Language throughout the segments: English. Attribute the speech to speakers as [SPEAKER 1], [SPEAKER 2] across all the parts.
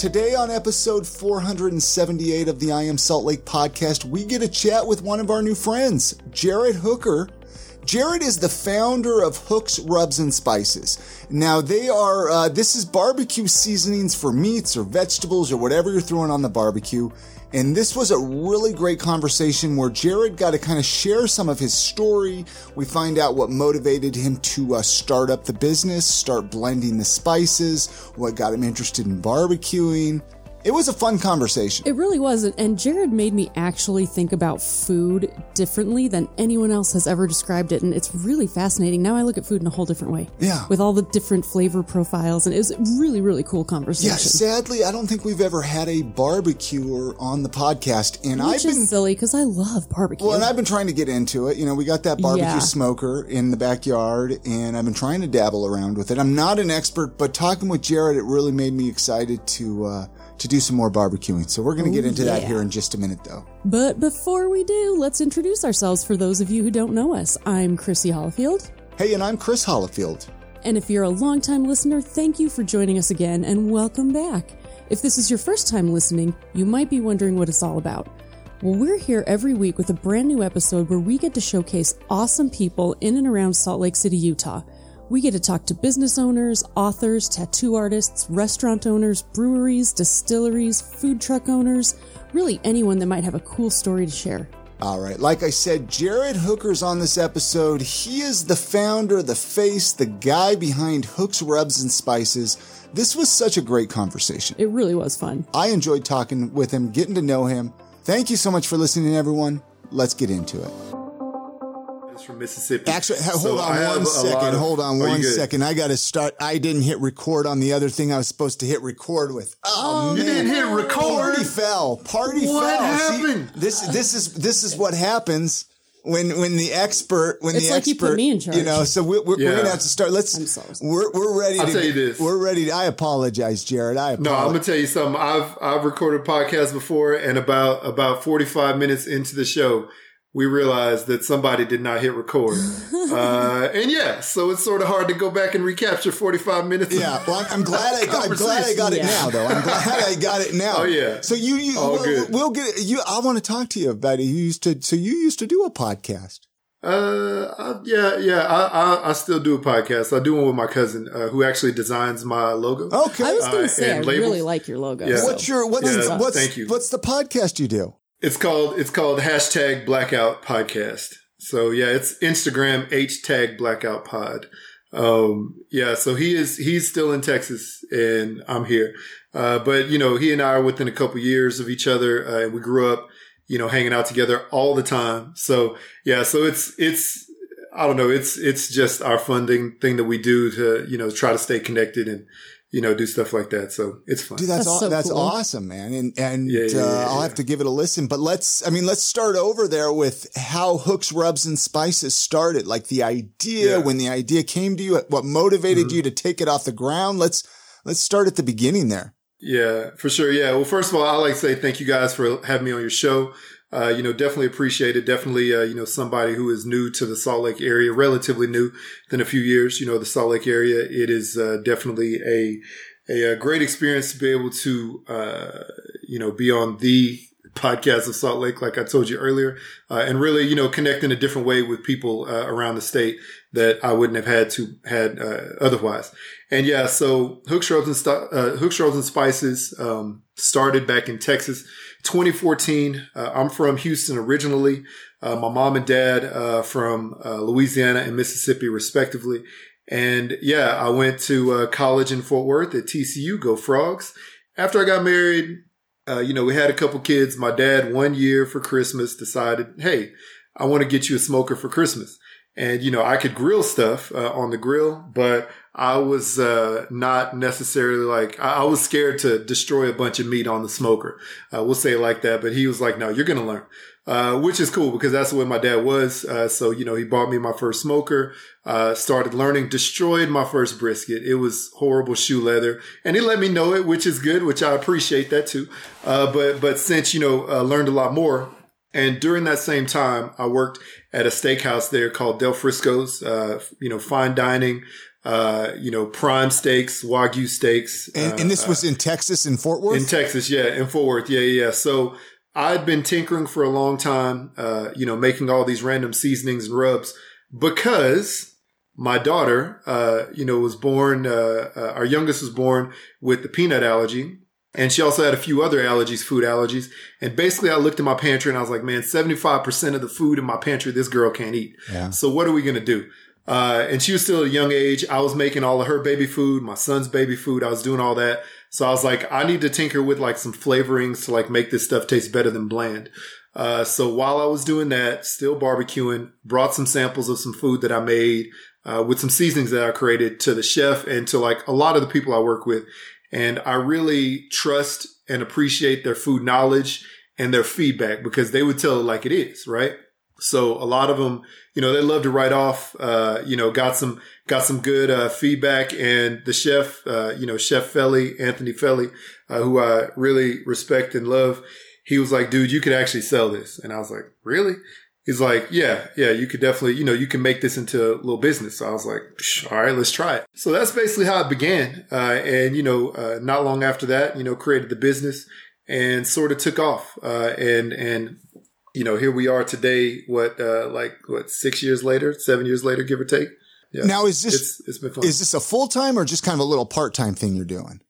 [SPEAKER 1] Today, on episode 478 of the I Am Salt Lake podcast, we get a chat with one of our new friends, Jared Hooker. Jared is the founder of Hooks Rubs and Spices. Now, they are, uh, this is barbecue seasonings for meats or vegetables or whatever you're throwing on the barbecue. And this was a really great conversation where Jared got to kind of share some of his story. We find out what motivated him to uh, start up the business, start blending the spices, what got him interested in barbecuing. It was a fun conversation.
[SPEAKER 2] It really was. And Jared made me actually think about food differently than anyone else has ever described it. And it's really fascinating. Now I look at food in a whole different way.
[SPEAKER 1] Yeah.
[SPEAKER 2] With all the different flavor profiles. And it was a really, really cool conversation.
[SPEAKER 1] Yeah, sadly, I don't think we've ever had a barbecuer on the podcast. And
[SPEAKER 2] Which
[SPEAKER 1] I've been
[SPEAKER 2] silly because I love barbecue.
[SPEAKER 1] Well, and I've been trying to get into it. You know, we got that barbecue
[SPEAKER 2] Yeah.
[SPEAKER 1] smoker in the backyard, and I've been trying to dabble around with it. I'm not an expert, but talking with Jared, it really made me excited to uh, to do some more barbecuing. So we're going to get into that here in just a minute, though.
[SPEAKER 2] But before we do, let's introduce ourselves for those of you who don't know us. I'm Chrissy Hollifield.
[SPEAKER 1] Hey, and I'm Chris Hollifield.
[SPEAKER 2] And if you're a longtime listener, thank you for joining us again and welcome back. If this is your first time listening, you might be wondering what it's all about. Well, we're here every week with a brand new episode where we get to showcase awesome people in and around Salt Lake City, Utah. We get to talk to business owners, authors, tattoo artists, restaurant owners, breweries, distilleries, food truck owners, really anyone that might have a cool story to share.
[SPEAKER 1] All right. Like I said, Jared Hooker's on this episode. He is the founder, the face, the guy behind Hooks Rubs and Spices. This was such a great conversation.
[SPEAKER 2] It really was fun.
[SPEAKER 1] I enjoyed talking with him, getting to know him. Thank you so much for listening, everyone. Let's get into it.
[SPEAKER 3] It's from Mississippi.
[SPEAKER 1] Actually, ha-
[SPEAKER 3] So
[SPEAKER 1] hold
[SPEAKER 3] I
[SPEAKER 1] on
[SPEAKER 3] have
[SPEAKER 1] one
[SPEAKER 3] a
[SPEAKER 1] second.
[SPEAKER 3] lot of-
[SPEAKER 1] hold on
[SPEAKER 3] Oh, you
[SPEAKER 1] one
[SPEAKER 3] good?
[SPEAKER 1] second. I got to start. I didn't hit record on the other thing I was supposed to hit record with. Oh, oh,
[SPEAKER 3] You
[SPEAKER 1] man.
[SPEAKER 3] didn't hit record.
[SPEAKER 1] Party fell. Party
[SPEAKER 3] What
[SPEAKER 1] fell. See,
[SPEAKER 3] happened?
[SPEAKER 1] this this is this is what happens when when the expert when
[SPEAKER 2] It's
[SPEAKER 1] the
[SPEAKER 2] like you
[SPEAKER 1] expert
[SPEAKER 2] put me in charge.
[SPEAKER 1] You know, so we're, we're, we're
[SPEAKER 3] Yeah.
[SPEAKER 1] gonna have to start. Let's.
[SPEAKER 2] I'm sorry.
[SPEAKER 1] We're we're ready.
[SPEAKER 3] I'll
[SPEAKER 1] to
[SPEAKER 3] tell you this.
[SPEAKER 1] We're ready. To, I apologize, Jared. I apologize.
[SPEAKER 3] No, I'm gonna tell you something. I've I've recorded podcasts before, and about about 45 minutes into the show, we realized that somebody did not hit record. uh, and yeah, so it's sort of hard to go back and recapture 45 minutes. of
[SPEAKER 1] Yeah, well, I'm, I'm glad I got, I'm glad I got it
[SPEAKER 2] Yeah.
[SPEAKER 1] now, though. I'm glad I got it now.
[SPEAKER 3] Oh, yeah.
[SPEAKER 1] So you, you,
[SPEAKER 3] All
[SPEAKER 1] we'll,
[SPEAKER 3] good.
[SPEAKER 1] we'll get it. You, I want to talk to you about it. You used to, so you used to do a podcast.
[SPEAKER 3] Uh, I, yeah, yeah. I, I I still do a podcast. I do one with my cousin, uh, who actually designs my logo.
[SPEAKER 1] Okay.
[SPEAKER 2] I was going
[SPEAKER 3] Uh,
[SPEAKER 2] to say, I
[SPEAKER 3] labels.
[SPEAKER 2] really like your logo.
[SPEAKER 3] Yeah.
[SPEAKER 2] so-
[SPEAKER 1] what's your, what's,
[SPEAKER 3] Yeah,
[SPEAKER 1] what's,
[SPEAKER 3] thank you.
[SPEAKER 1] what's the podcast you do?
[SPEAKER 3] It's called it's called hashtag Blackout Podcast. So yeah, it's Instagram H tag Blackout Pod. Um, yeah, so he is he's still in Texas and I'm here. Uh, but you know, he and I are within a couple years of each other. Uh, we grew up, you know, hanging out together all the time. So yeah, so it's it's I don't know, it's it's just our funding thing that we do to you know try to stay connected and you know do stuff like that. So it's fun.
[SPEAKER 1] Dude, that's,
[SPEAKER 2] That's
[SPEAKER 1] aw-
[SPEAKER 2] so
[SPEAKER 1] that's
[SPEAKER 2] cool.
[SPEAKER 1] awesome, man. And, and,
[SPEAKER 3] Yeah, yeah,
[SPEAKER 1] uh,
[SPEAKER 3] yeah,
[SPEAKER 1] I'll have to give it a listen, but let's, I mean, let's start over there with how Hooks, Rubs and Spices started. Like the idea,
[SPEAKER 3] Yeah. Mm-hmm.
[SPEAKER 1] when the idea came to you, what motivated you to take it off the ground. Let's, let's start at the beginning there.
[SPEAKER 3] Yeah, for sure. Yeah. Well, first of all, I like to say thank you guys for having me on your show. Uh, you know, definitely appreciate it. Definitely, uh, you know, somebody who is new to the Salt Lake area, relatively new than a few years. You know, the Salt Lake area, it is uh, definitely a, a, uh great experience to be able to, uh, you know, be on the podcast of Salt Lake, like I told you earlier, uh, and really, you know, connect in a different way with people uh, around the state that I wouldn't have had to had uh, otherwise. And yeah, so Hooks Rubs and Sti- uh, Hooks Rubs and Spices um, started back in Texas, 2014. Uh, I'm from Houston originally. Uh, my mom and dad uh, from uh, Louisiana and Mississippi, respectively. And yeah, I went to uh, college in Fort Worth at TCU. Go Frogs! After I got married, uh, you know, we had a couple kids. My dad, one year for Christmas, decided, hey, I want to get you a smoker for Christmas. And, you know, I could grill stuff uh, on the grill, but I was uh, not necessarily like, I, I was scared to destroy a bunch of meat on the smoker. Uh, we'll say it like that. But he was like, no, you're going to learn. Uh, which is cool because that's the way my dad was. Uh, so, you know, he bought me my first smoker, uh, started learning, destroyed my first brisket. It was horrible shoe leather and he let me know it, which is good, which I appreciate that too. Uh, but, but since, you know, uh, learned a lot more, And during that same time, I worked at a steakhouse there called Del Frisco's, uh, you know, fine dining, uh, you know, prime steaks, Wagyu steaks.
[SPEAKER 1] And,
[SPEAKER 3] uh,
[SPEAKER 1] and this was in Texas, in Fort Worth?
[SPEAKER 3] in Texas, yeah, in Fort Worth, yeah, yeah. So I'd been tinkering for a long time, uh, you know, making all these random seasonings and rubs because my daughter, uh, you know, was born, uh, uh, our youngest was born with the peanut allergy. And she also had a few other allergies, food allergies. And basically I looked at my pantry and I was like, man, 75% of the food in my pantry, this girl can't eat.
[SPEAKER 1] Yeah.
[SPEAKER 3] So what are we going to do? Uh, and she was still at a young age. I was making all of her baby food, my son's baby food. I was doing all that. So I was like, I need to tinker with like some flavorings to like make this stuff taste better than bland. Uh, so while I was doing that, still barbecuing, brought some samples of some food that I made, uh, with some seasonings that I created to the chef and to like a lot of the people I work with. And I really trust and appreciate their food knowledge and their feedback because they would tell it like it is, right? So a lot of them, you know, they love to write off, uh, you know, got some, got some good, uh, feedback and the chef, uh, you know, Chef Felly, Anthony Felly, uh, who I really respect and love. He was like, dude, you could actually sell this. And I was like, really? He's like, yeah, yeah, you could definitely, you know, you can make this into a little business. So I was like, all right, let's try it. So that's basically how it began. Uh, and, you know, uh, not long after that, you know, created the business and sort of took off. Uh, and, and, you know, here we are today, what, uh, like, what, six years later, seven years later, give or take. Yeah.
[SPEAKER 1] Now, is this,
[SPEAKER 3] it's, it's been fun.
[SPEAKER 1] is this a full time or just kind of a little part time thing you're doing?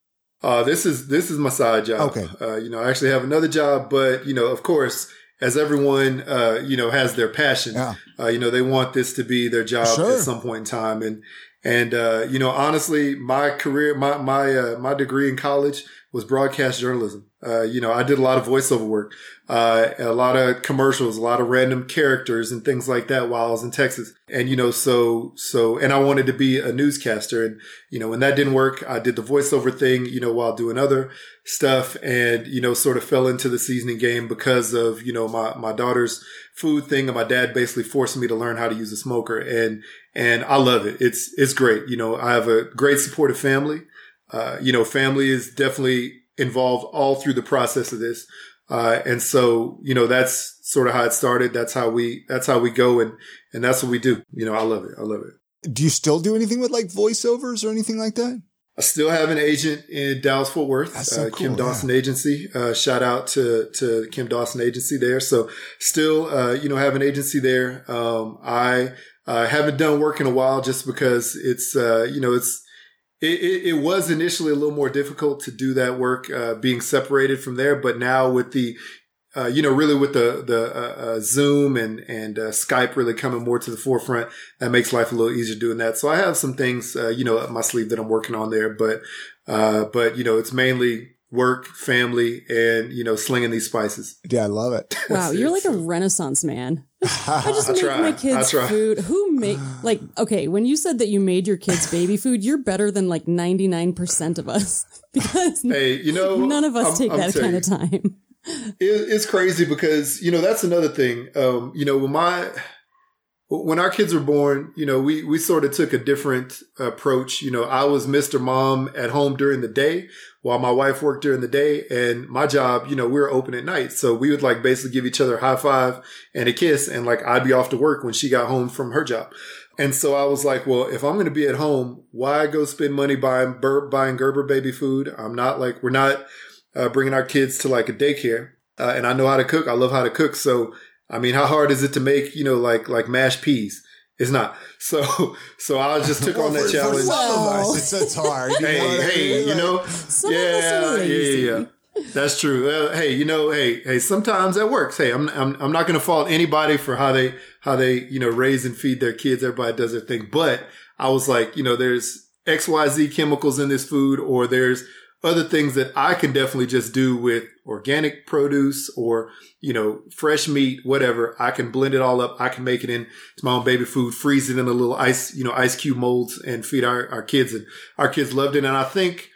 [SPEAKER 3] Uh, this is, this is my side job.
[SPEAKER 1] Okay.
[SPEAKER 3] Uh, you know, I actually have another job, but, you know, of course, as everyone, uh, you know, has their passion,
[SPEAKER 1] Yeah.
[SPEAKER 3] uh, you know, they want this to be their job
[SPEAKER 1] Sure.
[SPEAKER 3] at some point in time. And, and, uh, you know, honestly, my career, my, my, uh, my degree in college was broadcast journalism. Uh, you know, I did a lot of voiceover work, uh, a lot of commercials, a lot of random characters and things like that while I was in Texas. And, you know, so, so, and I wanted to be a newscaster. And, you know, when that didn't work, I did the voiceover thing, you know, while doing other stuff and, you know, sort of fell into the seasoning game because of, you know, my, my daughter's food thing and my dad basically forced me to learn how to use a smoker. And, and I love it. It's, it's great. You know, I have a great supportive family. Uh, you know, family is definitely involved all through the process of this. Uh, and so, you know, that's sort of how it started. That's how we, that's how we go. And, and that's what we do. You know, I love it. I love it.
[SPEAKER 1] Do you still do anything with like voiceovers or anything like that?
[SPEAKER 3] I still have an agent in Dallas Fort Worth,
[SPEAKER 1] so
[SPEAKER 3] uh, Kim
[SPEAKER 1] cool,
[SPEAKER 3] Dawson Agency. Uh, shout out to, to Kim Dawson Agency there. So still, uh, you know, have an agency there. Um, I, uh, haven't done work in a while just because it's, uh, you know, it's, it, it, it was initially a little more difficult to do that work, uh, being separated from there. But now with the, uh, you know, really with the, the, uh, uh, Zoom and, and, uh, Skype really coming more to the forefront, that makes life a little easier doing that. So I have some things, uh, you know, up my sleeve that I'm working on there, but, uh, but, you know, it's mainly work, family, and, you know, slinging these spices.
[SPEAKER 1] Yeah, I love it.
[SPEAKER 2] Wow, you're like a renaissance man. I just
[SPEAKER 3] I
[SPEAKER 2] make
[SPEAKER 3] try.
[SPEAKER 2] my kids food. Who make like okay? When you said that you made your kids baby food, you're better than like 99 percent of us because
[SPEAKER 3] Hey, you know,
[SPEAKER 2] none of us
[SPEAKER 3] I'm-
[SPEAKER 2] take
[SPEAKER 3] I'm
[SPEAKER 2] that kind
[SPEAKER 3] you.
[SPEAKER 2] of time.
[SPEAKER 3] it, it's crazy because you know that's another thing. Um, you know, when my when our kids were born, you know, we we sort of took a different approach. You know, I was Mr. Mom at home during the day while my wife worked during the day, and my job, you know, we were open at night, so we would like basically give each other a high five and a kiss, and like I'd be off to work when she got home from her job. And so I was like, well, if I'm going to be at home, why go spend money buying buying Gerber baby food? I'm not like we're not uh, bringing our kids to like a daycare. Uh, and I know how to cook. I love how to cook. So, I mean, how hard is it to make, you know, like, like mashed peas? It's not. So, so I just took on that
[SPEAKER 1] for- for
[SPEAKER 3] challenge.
[SPEAKER 1] some of us, it's, it's hard. You
[SPEAKER 3] Hey,
[SPEAKER 1] what I
[SPEAKER 3] hey, you know,
[SPEAKER 2] Some of
[SPEAKER 3] yeah,
[SPEAKER 2] us are
[SPEAKER 3] yeah, yeah, yeah. That's true. Uh, hey, you know, hey, hey, sometimes that works. Hey, I'm, I'm, I'm not going to fault anybody for how they, how they, you know, raise and feed their kids. Everybody does their thing. But I was like, you know, there's XYZ chemicals in this food or there's other things that I can definitely just do with organic produce or, you know, fresh meat, whatever. I can blend it all up. I can make it into my own baby food, freeze it in a little ice, you know, ice cube molds and feed our, our kids. And our kids loved it. And I think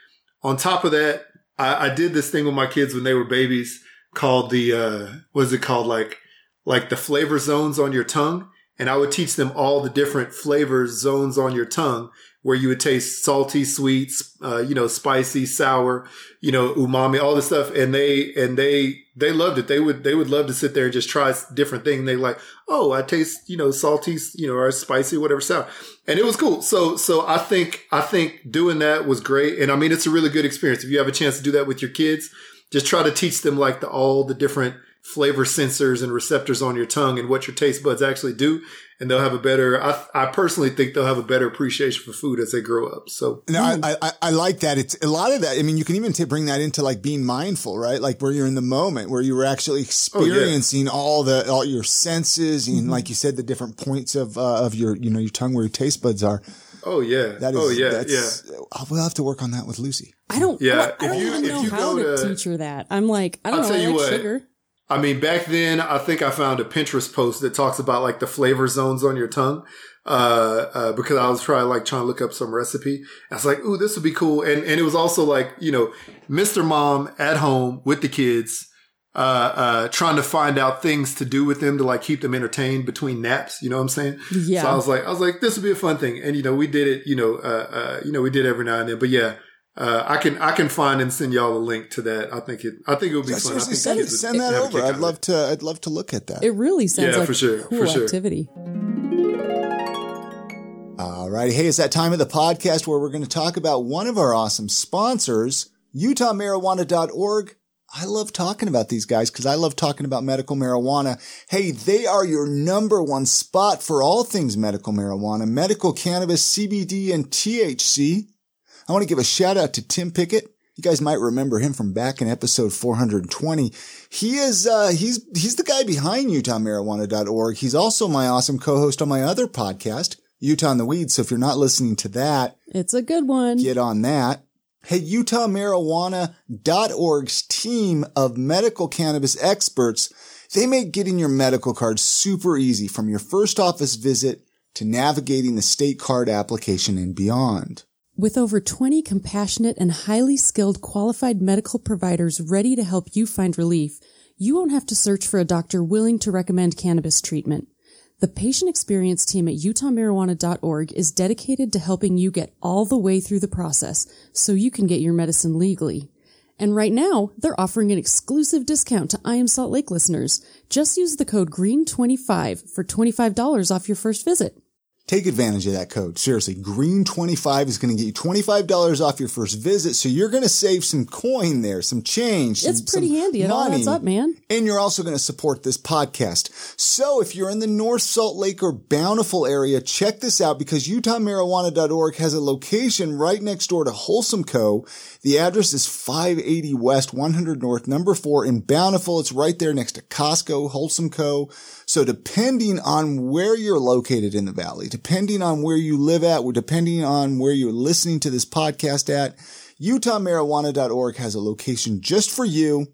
[SPEAKER 3] on top of that, I, I did this thing with my kids when they were babies called the, uh, what is it called? Like, like the flavor zones on your tongue. And I would teach them all the different flavor zones on your tongue where you would taste salty, sweet, uh, you know, spicy, sour, you know, umami, all this stuff. And they, and they, they loved it. They would, they would love to sit there and just try different things. They like, oh, I taste, you know, salty, you know, or spicy, whatever sour. And it was cool. So, so I think, I think doing that was great. And I mean, it's a really good experience. If you have a chance to do that with your kids, just try to teach them like the, all the different flavor sensors and receptors on your tongue and what your taste buds actually do. And they'll have a better, I, I personally think they'll have a better appreciation for food as they grow up. So
[SPEAKER 1] no, I, I, I like that. It's a lot of that. I mean, you can even t- bring that into like being mindful, right? Like where you're in the moment, where you were actually experiencing oh, yeah. all the, all your senses and mm-hmm. like you said, the different points of, uh, of your, you know, your tongue where your taste buds are.
[SPEAKER 3] Oh yeah.
[SPEAKER 1] That is,
[SPEAKER 3] oh yeah. Yeah.
[SPEAKER 1] We'll have to work on that with Lucy.
[SPEAKER 2] I don't. Yeah. I don't you, even know how to, to, teach her that. I'm like, I don't I'll know. I like what, sugar.
[SPEAKER 3] I mean, back then, I think I found a Pinterest post that talks about like the flavor zones on your tongue. Uh, uh, because I was trying like trying to look up some recipe. I was like, ooh, this would be cool. And, and it was also like, you know, Mr. Mom at home with the kids, uh, uh, trying to find out things to do with them to like keep them entertained between naps. You know what I'm saying?
[SPEAKER 2] Yeah.
[SPEAKER 3] So I was like, I was like, this would be a fun thing. And, you know, we did it, you know, uh, uh, you know, we did every now and then, but yeah, uh, I can I can find and send y'all a link to that. I think it I think it would be yeah, fun.
[SPEAKER 1] Send, send that over. I'd love to I'd love to look at that.
[SPEAKER 2] It really sounds yeah, like for sure, cool for sure. activity.
[SPEAKER 1] All right. Hey, it's that time of the podcast where we're going to talk about one of our awesome sponsors, UtahMarijuana.org. I love talking about these guys because I love talking about medical marijuana. Hey, they are your number one spot for all things medical marijuana, medical cannabis, CBD, and THC. I want to give a shout out to Tim Pickett. You guys might remember him from back in episode 420. He is, uh, he's, he's the guy behind UtahMarijuana.org. He's also my awesome co-host on my other podcast, Utah in the Weeds. So if you're not listening to that,
[SPEAKER 2] it's a good one.
[SPEAKER 1] Get on that. Hey, UtahMarijuana.org's team of medical cannabis experts, they make getting your medical card super easy from your first office visit to navigating the state card application and beyond.
[SPEAKER 2] With over 20 compassionate and highly skilled qualified medical providers ready to help you find relief, you won't have to search for a doctor willing to recommend cannabis treatment. The patient experience team at utahmarijuana.org is dedicated to helping you get all the way through the process so you can get your medicine legally. And right now, they're offering an exclusive discount to I Am Salt Lake listeners. Just use the code GREEN25 for $25 off your first visit.
[SPEAKER 1] Take advantage of that code. Seriously, Green25 is going to get you $25 off your first visit. So you're going to save some coin there, some change. Some,
[SPEAKER 2] it's pretty handy. It money, all adds up, man.
[SPEAKER 1] And you're also going to support this podcast. So if you're in the North Salt Lake or Bountiful area, check this out because UtahMarijuana.org has a location right next door to Wholesome Co. The address is 580 West, 100 North, number four in Bountiful. It's right there next to Costco, Wholesome Co. So depending on where you're located in the valley, depending on where you live at, depending on where you're listening to this podcast at, UtahMarijuana.org has a location just for you.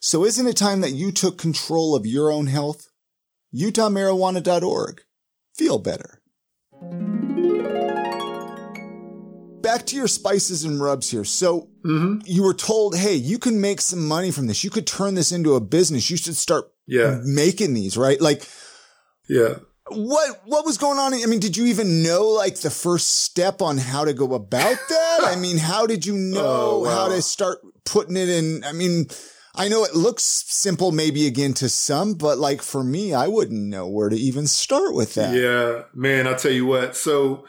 [SPEAKER 1] So isn't it time that you took control of your own health? UtahMarijuana.org. Feel better. Back to your spices and rubs here. So mm-hmm. you were told, hey, you can make some money from this. You could turn this into a business. You should start
[SPEAKER 3] yeah.
[SPEAKER 1] making these, right? Like,
[SPEAKER 3] yeah.
[SPEAKER 1] What what was going on? I mean, did you even know like the first step on how to go about that? I mean, how did you know oh, wow. how to start putting it in? I mean, I know it looks simple maybe again to some, but like for me, I wouldn't know where to even start with that.
[SPEAKER 3] Yeah, man, I'll tell you what. So,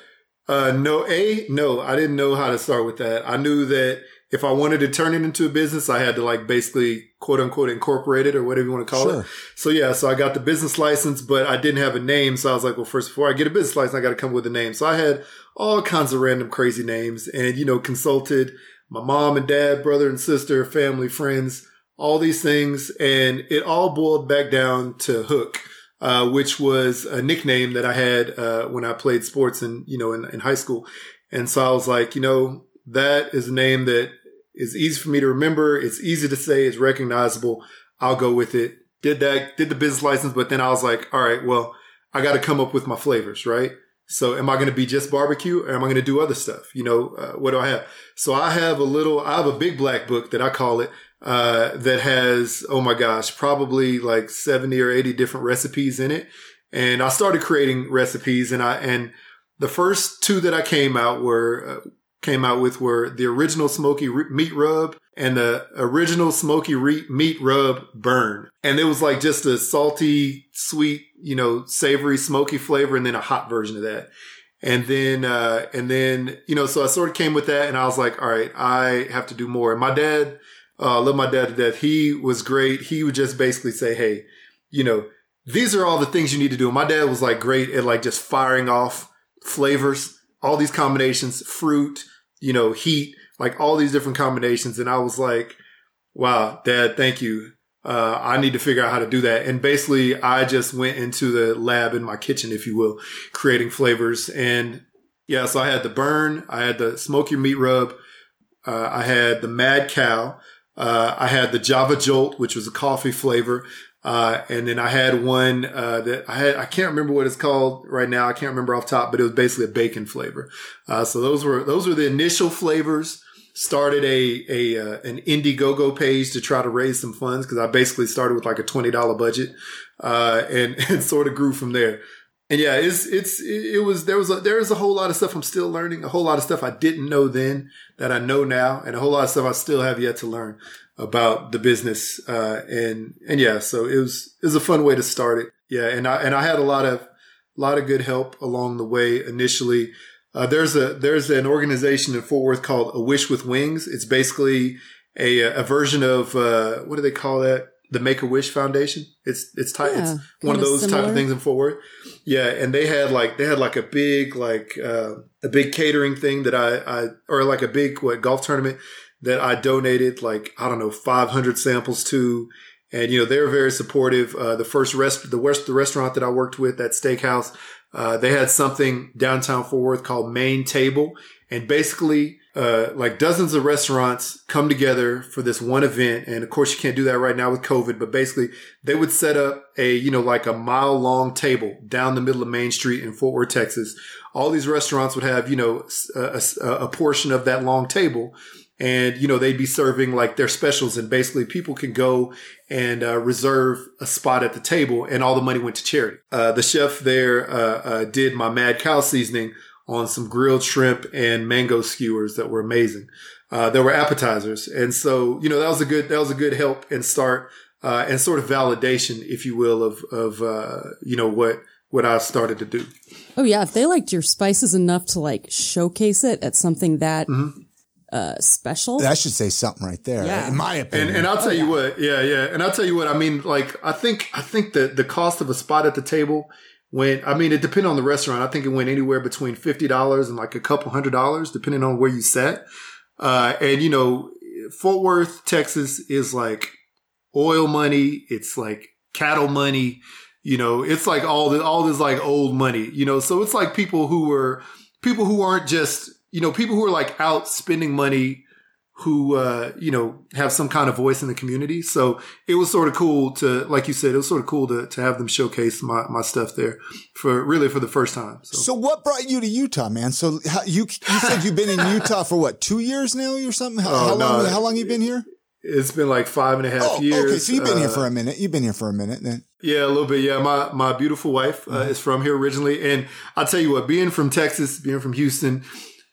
[SPEAKER 3] uh, no, A, no, I didn't know how to start with that. I knew that if I wanted to turn it into a business, I had to like basically quote unquote incorporate it or whatever you want to call sure. it. So yeah, so I got the business license, but I didn't have a name. So I was like, well, first, before I get a business license, I got to come with a name. So I had all kinds of random crazy names and, you know, consulted my mom and dad, brother and sister, family, friends, all these things. And it all boiled back down to Hook. Uh, which was a nickname that I had uh, when I played sports in you know in, in high school, and so I was like, you know, that is a name that is easy for me to remember. It's easy to say. It's recognizable. I'll go with it. Did that, did the business license, but then I was like, all right, well, I got to come up with my flavors, right? So am I going to be just barbecue or am I going to do other stuff? You know, uh, what do I have? So I have a little, I have a big black book that I call it, uh, that has, oh my gosh, probably like 70 or 80 different recipes in it. And I started creating recipes and I, and the first two that I came out were, uh, came out with were the original smoky meat rub and the original smoky re- meat rub burn. And it was like just a salty, sweet, you know, savory, smoky flavor and then a hot version of that. And then, uh, and then, you know, so I sort of came with that and I was like, all right, I have to do more. And my dad, uh, love my dad to death. He was great. He would just basically say, Hey, you know, these are all the things you need to do. And my dad was like great at like just firing off flavors, all these combinations, fruit, you know, heat, like all these different combinations. And I was like, wow, dad, thank you. Uh, I need to figure out how to do that. And basically I just went into the lab in my kitchen, if you will, creating flavors. And yeah, so I had the burn, I had the smoke your meat rub, uh, I had the mad cow, uh, I had the Java Jolt, which was a coffee flavor. Uh, and then I had one, uh, that I had, I can't remember what it's called right now. I can't remember off top, but it was basically a bacon flavor. Uh, so those were, those were the initial flavors. Started a, a, uh, an Indiegogo page to try to raise some funds because I basically started with like a $20 budget, uh, and, and sort of grew from there. And yeah, it's, it's, it was, there was a, there is a whole lot of stuff I'm still learning, a whole lot of stuff I didn't know then that I know now, and a whole lot of stuff I still have yet to learn about the business. Uh, and, and yeah, so it was, it was a fun way to start it. Yeah. And I, and I had a lot of, a lot of good help along the way initially. Uh, there's a, there's an organization in Fort Worth called A Wish with Wings. It's basically a, a version of, uh, what do they call that? The Make a Wish Foundation. It's, it's tight. Yeah, it's one of those similar. type of things in Fort Worth. Yeah. And they had like, they had like a big, like, uh, a big catering thing that I, I, or like a big, what, golf tournament that I donated like, I don't know, 500 samples to. And, you know, they were very supportive. Uh, the first rest, the west, the restaurant that I worked with, that steakhouse, uh, they had something downtown Fort Worth called Main Table. And basically, uh, like dozens of restaurants come together for this one event. And of course, you can't do that right now with COVID, but basically they would set up a, you know, like a mile long table down the middle of Main Street in Fort Worth, Texas. All these restaurants would have, you know, a, a, a portion of that long table and you know they'd be serving like their specials and basically people can go and uh, reserve a spot at the table and all the money went to charity. Uh, the chef there uh, uh did my mad cow seasoning on some grilled shrimp and mango skewers that were amazing. Uh, there were appetizers. And so you know that was a good that was a good help and start uh, and sort of validation if you will of of you know what what I started to do.
[SPEAKER 2] Oh yeah, if they liked your spices enough to like showcase it at something that mm-hmm uh, special.
[SPEAKER 1] That should say something right there, yeah. in my opinion.
[SPEAKER 3] And, and I'll tell oh, you yeah. what, yeah, yeah. And I'll tell you what, I mean, like, I think, I think that the cost of a spot at the table went, I mean, it depended on the restaurant. I think it went anywhere between $50 and like a couple hundred dollars, depending on where you sat. Uh, and you know, Fort Worth, Texas is like oil money. It's like cattle money. You know, it's like all this, all this like old money, you know, so it's like people who were, people who aren't just you know, people who are like out spending money who, uh, you know, have some kind of voice in the community. So it was sort of cool to, like you said, it was sort of cool to, to have them showcase my, my stuff there for really for the first time.
[SPEAKER 1] So. so what brought you to Utah, man? So how, you, you said you've been in Utah for what, two years now or something? How, oh, how long, no, how long you been here?
[SPEAKER 3] It's been like five and a half oh, years.
[SPEAKER 1] Okay, so you've been uh, here for a minute. You've been here for a minute then.
[SPEAKER 3] Yeah, a little bit. Yeah, my my beautiful wife uh, mm-hmm. is from here originally, and I'll tell you what, being from Texas, being from Houston,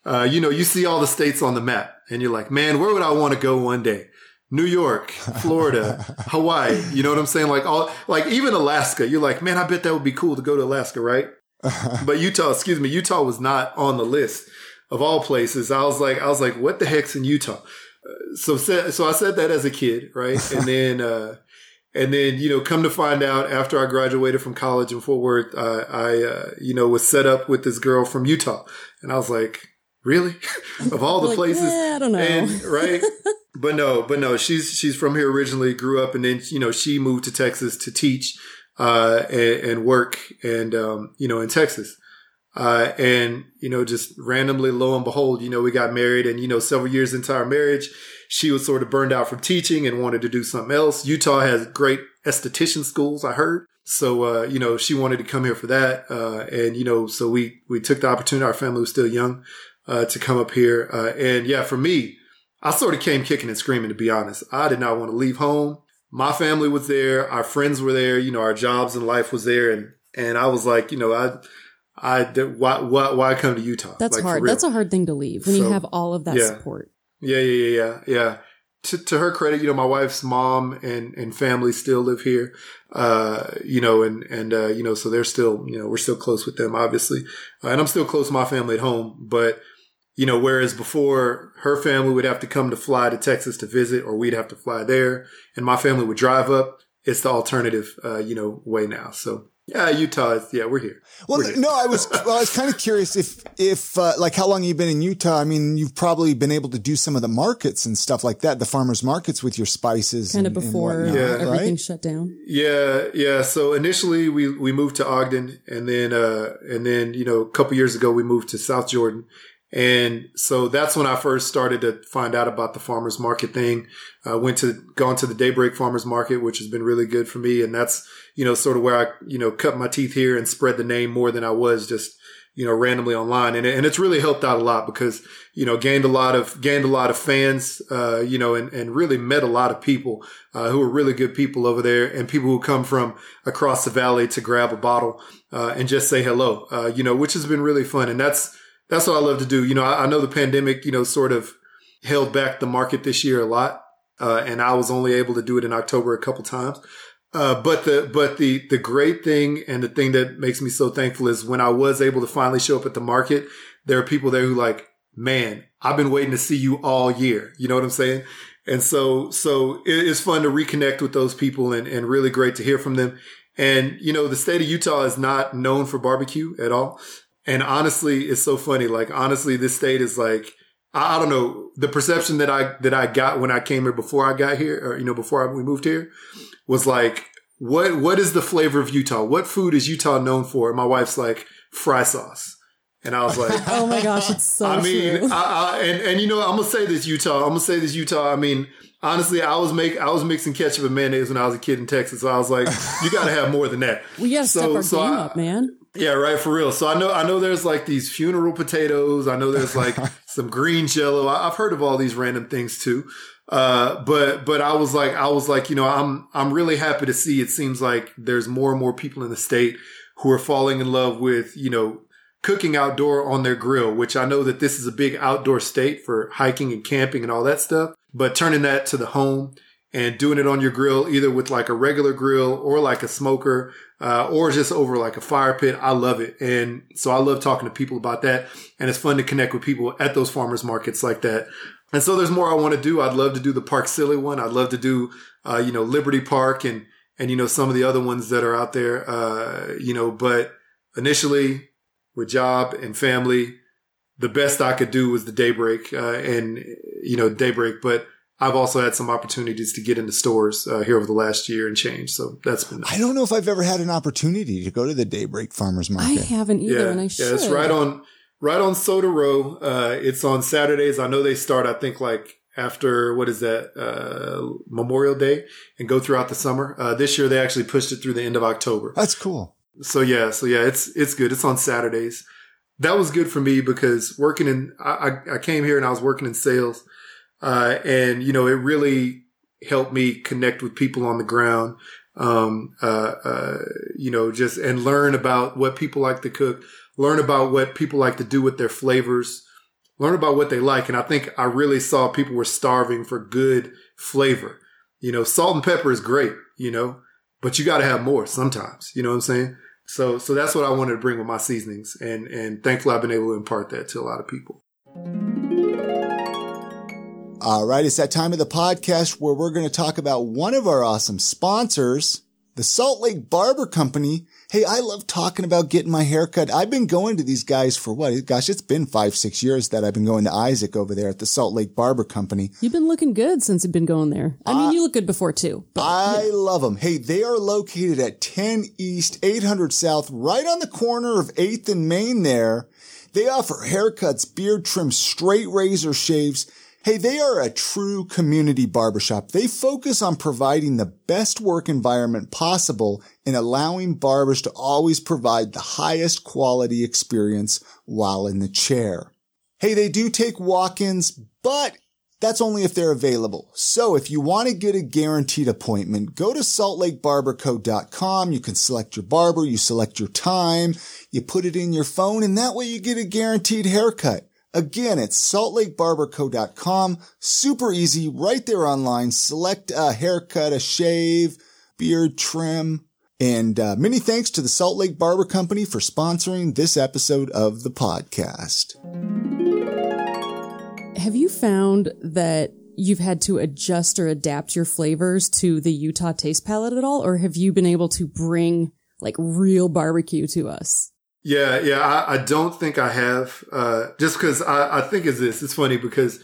[SPEAKER 3] uh, you know, you see all the states on the map and you're like, man, where would I want to go one day? New York, Florida, Hawaii. You know what I'm saying? Like all, like even Alaska. You're like, man, I bet that would be cool to go to Alaska, right? but Utah, excuse me, Utah was not on the list of all places. I was like, I was like, what the heck's in Utah? Uh, so, so I said that as a kid, right? And then, uh, and then, you know, come to find out after I graduated from college in Fort Worth, uh, I, uh, you know, was set up with this girl from Utah. And I was like, really? Of all the like, places.
[SPEAKER 2] eh, i don't know.
[SPEAKER 3] And, right? But no but no she's she's from here originally grew up and then you know she moved to texas to teach uh, and, and, work and um, you know in texas. Uh, and you know just randomly lo and behold you know we got married and you know several years into our marriage she was sort of burned out from teaching and wanted to do something else. Utah has great esthetician schools i heard. So uh, you know she wanted to come here for that uh, and you know so we we took the opportunity. Our family was still young uh, to come up here. Uh, and yeah, for me, I sort of came kicking and screaming, to be honest. I did not want to leave home. My family was there. Our friends were there. You know, our jobs and life was there. And, and I was like, you know, I, I why why why come to Utah?
[SPEAKER 2] That's
[SPEAKER 3] Like,
[SPEAKER 2] hard. That's a hard thing to leave when you have all of that
[SPEAKER 3] yeah.
[SPEAKER 2] support.
[SPEAKER 3] Yeah, yeah, yeah, yeah, yeah. To, to her credit, you know, my wife's mom and, and family still live here. Uh, you know, and, and, uh, you know, so they're still, you know, we're still close with them, obviously. Uh, and I'm still close to my family at home. But, you know, whereas before her family would have to come to fly to Texas to visit or we'd have to fly there and my family would drive up, it's the alternative, uh, you know, way now. So yeah, Utah is, yeah, we're here.
[SPEAKER 1] Well,
[SPEAKER 3] We're here.
[SPEAKER 1] no, I was well, I was kind of curious if if uh, like how long you've been in Utah. I mean, you've probably been able to do some of the markets and stuff like that, the farmers markets with your spices,
[SPEAKER 2] Kind of
[SPEAKER 1] and- and
[SPEAKER 2] before
[SPEAKER 1] whatnot,
[SPEAKER 3] Yeah.
[SPEAKER 2] everything
[SPEAKER 1] right?
[SPEAKER 2] shut down.
[SPEAKER 3] Yeah, yeah. So initially we we moved to Ogden, and then uh, and then you know a couple years ago we moved to South Jordan, and so that's when I first started to find out about the farmers market thing. I went to gone to the Daybreak Farmers Market, which has been really good for me, and that's you know sort of where I you know cut my teeth here and spread the name more than I was just you know randomly online, and and it's really helped out a lot because you know gained a lot of gained a lot of fans, uh, you know, and and really met a lot of people uh, who are really good people over there, and people who come from across the valley to grab a bottle uh, and just say hello, uh, you know, which has been really fun, and that's that's what I love to do. You know, I, I know the pandemic, you know, sort of held back the market this year a lot, uh, and I was only able to do it in October a couple times. Uh, but the but the the great thing and the thing that makes me so thankful is when I was able to finally show up at the market, there are people there who like, man, I've been waiting to see you all year. You know what I'm saying? And so so it, it's fun to reconnect with those people and and really great to hear from them. And you know, the state of Utah is not known for barbecue at all. And honestly, it's so funny. Like honestly, this state is like I, I don't know the perception that I that I got when I came here before I got here, or you know before I, we moved here, was like what what is the flavor of Utah? What food is Utah known for? And my wife's like fry sauce, and I was like.
[SPEAKER 2] Oh my gosh, it's so
[SPEAKER 3] I mean,
[SPEAKER 2] true.
[SPEAKER 3] I, I, and and you know, I'm gonna say this Utah. I'm gonna say this Utah. I mean, honestly, I was make I was mixing ketchup and mayonnaise when I was a kid in Texas. So I was like, you got to have more than that.
[SPEAKER 2] we gotta
[SPEAKER 3] so-
[SPEAKER 2] step our
[SPEAKER 3] so
[SPEAKER 2] game
[SPEAKER 3] I-
[SPEAKER 2] up, man.
[SPEAKER 3] Yeah, right. For real. So I know I know there's like these funeral potatoes. I know there's like some green jello. I, I've heard of all these random things too. Uh, but but I was like I was like you know I'm I'm really happy to see. It seems like there's more and more people in the state who are falling in love with you know cooking outdoor on their grill, which I know that this is a big outdoor state for hiking and camping and all that stuff, but turning that to the home and doing it on your grill, either with like a regular grill or like a smoker, uh, or just over like a fire pit. I love it. And so I love talking to people about that. And it's fun to connect with people at those farmers markets like that. And so there's more I want to do. I'd love to do the Park Silly one. I'd love to do, uh, you know, Liberty Park and, and, you know, some of the other ones that are out there, uh, you know, but initially with job and family, the best I could do was the daybreak, uh, and, you know, daybreak, but I've also had some opportunities to get into stores, uh, here over the last year and change. So that's been,
[SPEAKER 1] I don't know if I've ever had an opportunity to go to the Daybreak Farmers Market.
[SPEAKER 2] I haven't either,
[SPEAKER 3] yeah,
[SPEAKER 2] and I should.
[SPEAKER 3] it's right on, right on Soda Row. Uh, it's on Saturdays. I know they start, I think like after, what is that, uh, Memorial Day and go throughout the summer. Uh, this year they actually pushed it through the end of October.
[SPEAKER 1] That's cool.
[SPEAKER 3] So yeah, so yeah, it's it's good. It's on Saturdays. That was good for me because working in I, I- I came here and I was working in sales, uh, and you know it really helped me connect with people on the ground. Um, uh, uh, you know, just and learn about what people like to cook, learn about what people like to do with their flavors, learn about what they like. And I think I really saw people were starving for good flavor. You know, salt and pepper is great, you know, but you got to have more sometimes. You know what I'm saying? So, so that's what I wanted to bring with my seasonings, and and thankfully I've been able to impart that to a lot of people.
[SPEAKER 1] All right, it's that time of the podcast where we're going to talk about one of our awesome sponsors, the Salt Lake Barber Company. Hey, I love talking about getting my hair cut. I've been going to these guys for what? Gosh, it's been five, six years that I've been going to Isaac over there at the Salt Lake Barber Company.
[SPEAKER 2] You've been looking good since you've been going there. I mean, you look good before too. But
[SPEAKER 1] I love them. Hey, they are located at 10 East, 800 South, right on the corner of 8th and Main there. They offer haircuts, beard trims, straight razor shaves. Hey, they are a true community barbershop. They focus on providing the best work environment possible and allowing barbers to always provide the highest quality experience while in the chair. Hey, they do take walk-ins, but That's only if they're available. So if you want to get a guaranteed appointment, go to saltlakebarberco.com. You can select your barber, you select your time, you put it in your phone, and that way you get a guaranteed haircut. Again, it's saltlakebarberco.com. Super easy, right there online. Select a haircut, a shave, beard trim, and uh, many thanks to the Salt Lake Barber Company for sponsoring this episode of the podcast.
[SPEAKER 2] Have you found that you've had to adjust or adapt your flavors to the Utah taste palette at all? Or have you been able to bring like real barbecue to us?
[SPEAKER 3] Yeah, yeah, I, I don't think I have. Uh, just because I, I think is this. It's funny because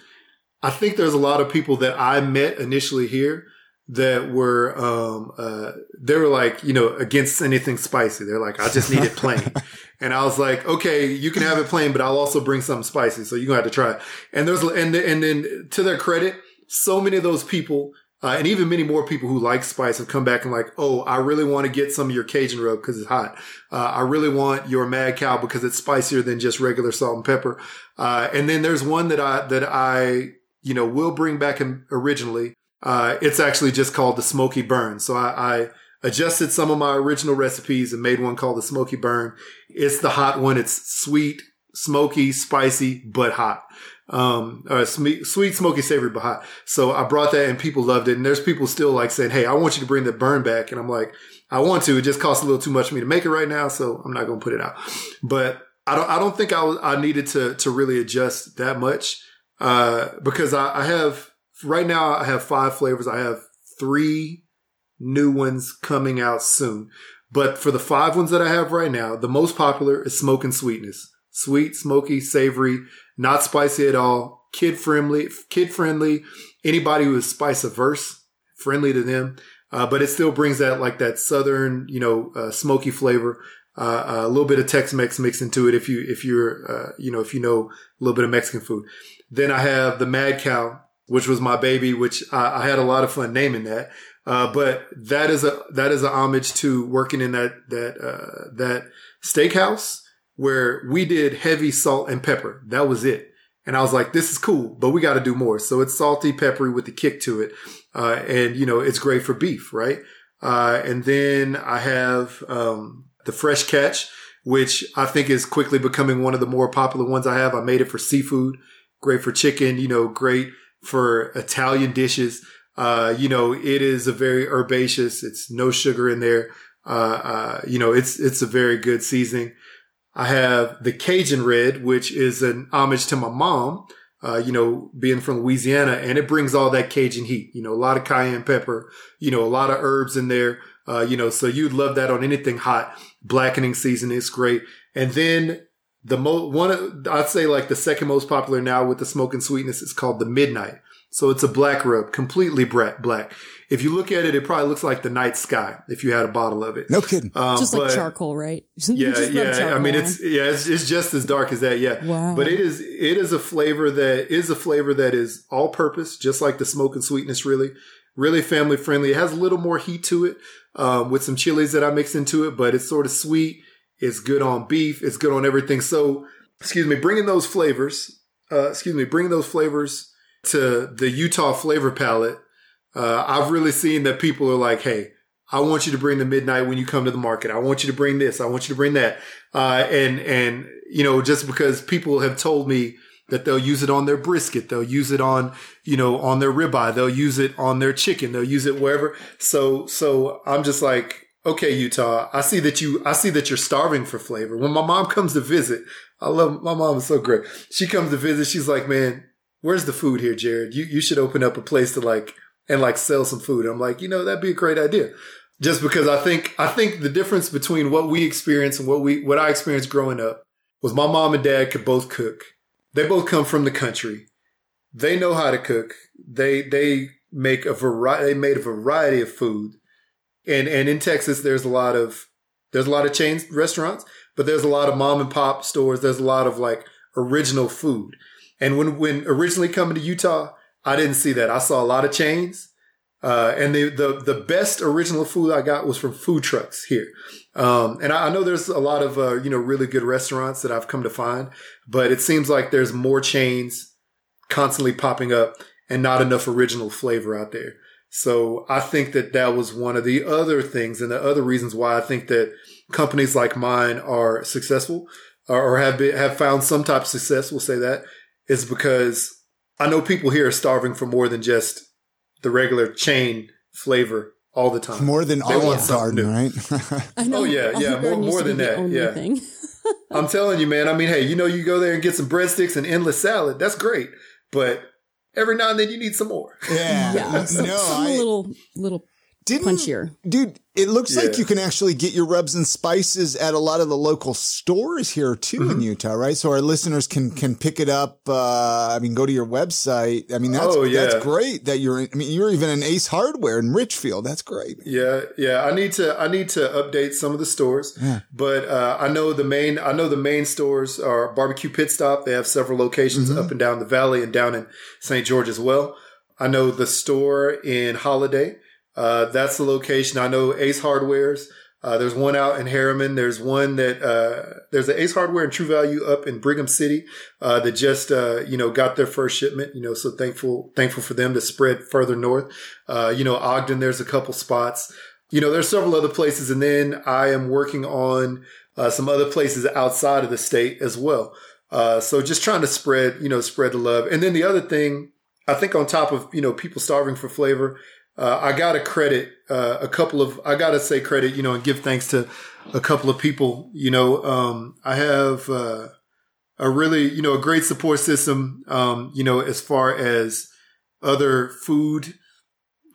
[SPEAKER 3] I think there's a lot of people that I met initially here that were um uh they were like you know against anything spicy they're like i just need it plain and i was like okay you can have it plain but i'll also bring something spicy so you're gonna have to try it and there's and and then to their credit so many of those people uh, and even many more people who like spice have come back and like, oh, I really want to get some of your Cajun rub because it's hot. Uh, I really want your Mad Cow because it's spicier than just regular salt and pepper. Uh, and then there's one that I that I you know will bring back originally uh, it's actually just called the Smoky Burn. So I, I, adjusted some of my original recipes and made one called the Smoky Burn. It's the hot one. It's sweet, smoky, spicy, but hot. Um, uh, sweet, smoky, savory, but hot. So I brought that and people loved it. And there's people still like saying, Hey, I want you to bring the burn back. And I'm like, I want to. It just costs a little too much for me to make it right now. So I'm not going to put it out. But I don't, I don't think I I needed to, to really adjust that much. Uh, because I, I have, right now I have five flavors. I have three new ones coming out soon. But for the five ones that I have right now, the most popular is smoke and sweetness. Sweet, smoky, savory, not spicy at all, kid friendly, kid friendly. Anybody who is spice averse, friendly to them. Uh, but it still brings that like that southern, you know, uh, smoky flavor. Uh, a little bit of Tex-Mex mixed into it if you if you're uh, you know if you know a little bit of Mexican food. Then I have the Mad Cow, which was my baby, which I, I had a lot of fun naming that. Uh, but that is a that is a homage to working in that that uh, that steakhouse where we did heavy salt and pepper. That was it. And I was like, this is cool, but we got to do more. So it's salty, peppery with the kick to it. Uh, and you know, it's great for beef, right? Uh, and then I have, um, the fresh catch, which I think is quickly becoming one of the more popular ones I have. I made it for seafood, great for chicken, you know, great for Italian dishes. Uh, you know, it is a very herbaceous. It's no sugar in there. Uh, uh, you know, it's, it's a very good seasoning. I have the Cajun red, which is an homage to my mom. Uh, you know, being from Louisiana and it brings all that Cajun heat, you know, a lot of cayenne pepper, you know, a lot of herbs in there. Uh, you know, so you'd love that on anything hot. Blackening season is great. And then the mo one I'd say like the second most popular now with the smoke and sweetness is called the Midnight. So it's a black rub, completely black. If you look at it, it probably looks like the night sky if you had a bottle of it.
[SPEAKER 1] No kidding.
[SPEAKER 2] Um, just like charcoal, right?
[SPEAKER 3] yeah, yeah. I mean, it's yeah, it's, it's just as dark as that. Yeah.
[SPEAKER 2] Wow.
[SPEAKER 3] But it is it is a flavor that is a flavor that is all purpose, just like the smoke and sweetness. Really, really family friendly. It has a little more heat to it um, with some chilies that I mix into it, but it's sort of sweet it's good on beef. It's good on everything. So, excuse me, bringing those flavors, uh, excuse me, bringing those flavors to the Utah flavor palette. Uh, I've really seen that people are like, Hey, I want you to bring the midnight when you come to the market. I want you to bring this. I want you to bring that. Uh, and, and, you know, just because people have told me that they'll use it on their brisket. They'll use it on, you know, on their ribeye. They'll use it on their chicken. They'll use it wherever. So, so I'm just like, okay, Utah, I see that you, I see that you're starving for flavor. When my mom comes to visit, I love, my mom is so great. She comes to visit. She's like, man, where's the food here, Jared? You, you should open up a place to like, and like sell some food. I'm like, you know, that'd be a great idea. Just because I think, I think the difference between what we experience and what we, what I experienced growing up was my mom and dad could both cook. They both come from the country. They know how to cook. They, they make a variety, they made a variety of food and and in Texas, there's a lot of there's a lot of chain restaurants, but there's a lot of mom and pop stores. There's a lot of like original food. And when when originally coming to Utah, I didn't see that. I saw a lot of chains. Uh, and the, the, the best original food I got was from food trucks here. Um, and I, I, know there's a lot of, uh, you know, really good restaurants that I've come to find, but it seems like there's more chains constantly popping up. and not enough original flavor out there. So I think that that was one of the other things and the other reasons why I think that companies like mine are successful or have been, have found some type of success. We'll say that is because I know people here are starving for more than just the regular chain flavor all the time.
[SPEAKER 1] More than
[SPEAKER 3] They
[SPEAKER 1] Olive
[SPEAKER 3] want something
[SPEAKER 1] Garden,
[SPEAKER 3] new.
[SPEAKER 1] right?
[SPEAKER 2] I oh, know.
[SPEAKER 3] Oh, yeah, yeah, more- more than that, yeah. I'm telling you, man. I mean, hey, you know, you go there and get some breadsticks and endless salad. That's great. But every now and then you need some more.
[SPEAKER 1] yeah.
[SPEAKER 2] Yeah, some,
[SPEAKER 1] no,
[SPEAKER 2] some
[SPEAKER 1] I
[SPEAKER 2] a little little
[SPEAKER 1] didn't.
[SPEAKER 2] punchier.
[SPEAKER 1] Dude, it looks like you can actually get your rubs and spices at a lot of the local stores here too
[SPEAKER 3] Mm-hmm.
[SPEAKER 1] in Utah, right? So our listeners can can pick it up. Uh, I mean, go to your website. I mean, that's
[SPEAKER 3] Oh, yeah.
[SPEAKER 1] that's great that you're. I mean, you're even in Ace Hardware in Richfield. That's great.
[SPEAKER 3] Yeah, yeah. I need to I need to update some of the stores.
[SPEAKER 1] Yeah.
[SPEAKER 3] But uh, I know the main I know the main stores are Barbecue Pit Stop. They have several locations
[SPEAKER 1] Mm-hmm.
[SPEAKER 3] up and down the valley and down in St. George as well. I know the store in Holladay. Uh, that's the location. I know Ace Hardware's. Uh, there's one out in Herriman. There's one that uh, there's an Ace Hardware and True Value up in Brigham City uh, that just uh, you know got their first shipment. You know, so thankful thankful for them to spread further north. Uh, you know, Ogden. There's a couple spots. You know, there's several other places, and then I am working on uh, some other places outside of the state as well. So just trying to spread, you know, spread the love. And then the other thing, I think on top of, you know, people starving for flavor, uh, I got to credit uh, a couple of, I got to say credit, you know, and give thanks to a couple of people. You know, um, I have uh, a really, you know, a great support system, um, you know, as far as other food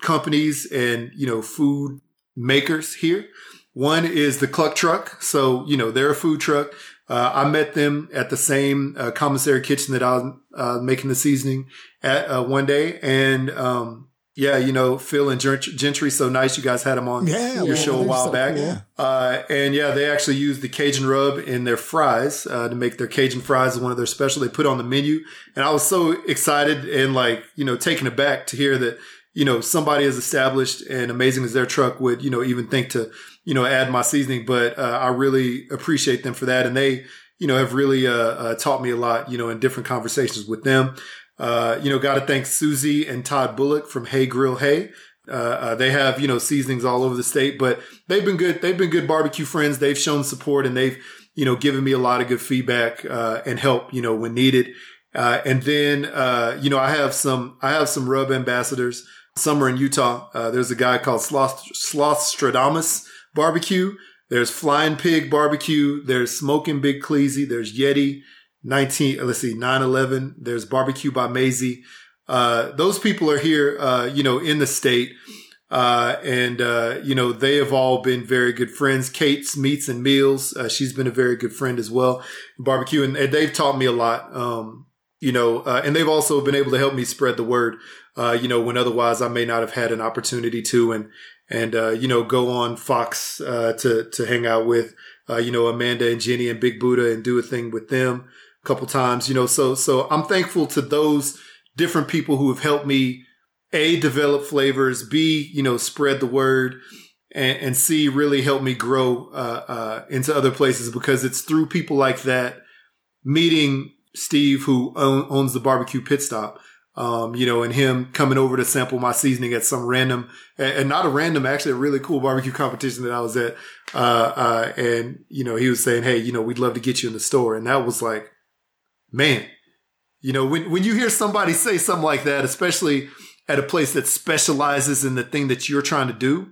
[SPEAKER 3] companies and, you know, food makers here. One is the Cluck Truck. So, you know, they're a food truck. Uh, I met them at the same uh, commissary kitchen that I was uh, making the seasoning at one day. And, um, yeah, you know, Phil and Gentry, so nice you guys had them on
[SPEAKER 1] Yeah,
[SPEAKER 3] your
[SPEAKER 1] well,
[SPEAKER 3] show a while
[SPEAKER 2] so
[SPEAKER 3] back.
[SPEAKER 2] cool.
[SPEAKER 1] Yeah.
[SPEAKER 3] Uh, and yeah, they actually use the Cajun rub in their fries uh, to make their Cajun fries one of their special. They put on the menu, and I was so excited and like you know taken aback to hear that you know somebody as established and amazing as their truck would you know even think to you know add my seasoning. But uh, I really appreciate them for that, and they you know have really uh, uh, taught me a lot you know in different conversations with them. Uh, you know, got to thank Susie and Todd Bulloch from Hey Grill Hey. Uh, uh, they have, you know, seasonings all over the state, but they've been good. They've been good barbecue friends. They've shown support and they've, you know, given me a lot of good feedback, uh, and help, you know, when needed. Uh, and then, uh, you know, I have some, I have some rub ambassadors. Some are in Utah. There's a guy called Sloth, Slothstradamus Barbecue. There's Flying Pig Barbecue. There's Smoking Big Cleasy. There's Yeti. 19, uh, let's see, 9-11. There's Barbecue by Maisie. Uh, those people are here, uh, you know, in the state. Uh, and, uh, you know, they have all been very good friends. Kate's Meats and Meals. Uh, she's been a very good friend as well. Barbecue. And, and they've taught me a lot. Um, you know, and they've also been able to help me spread the word, uh, you know, when otherwise I may not have had an opportunity to and, and, uh, you know, go on Fox, uh, to, to hang out with, uh, you know, Amanda and Jenny and Big Buddha and do a thing with them couple times, you know, so, so I'm thankful to those different people who have helped me a develop flavors, b, you know, spread the word and, and c really help me grow, uh, uh, into other places because it's through people like that meeting Steve, who own, owns the barbecue pit stop, um, you know, and him coming over to sample my seasoning at some random, and not a random, actually a really cool barbecue competition that I was at. Uh, uh, and, you know, he was saying, Hey, you know, we'd love to get you in the store. And that was like, man, you know, when, when you hear somebody say something like that, especially at a place that specializes in the thing that you're trying to do,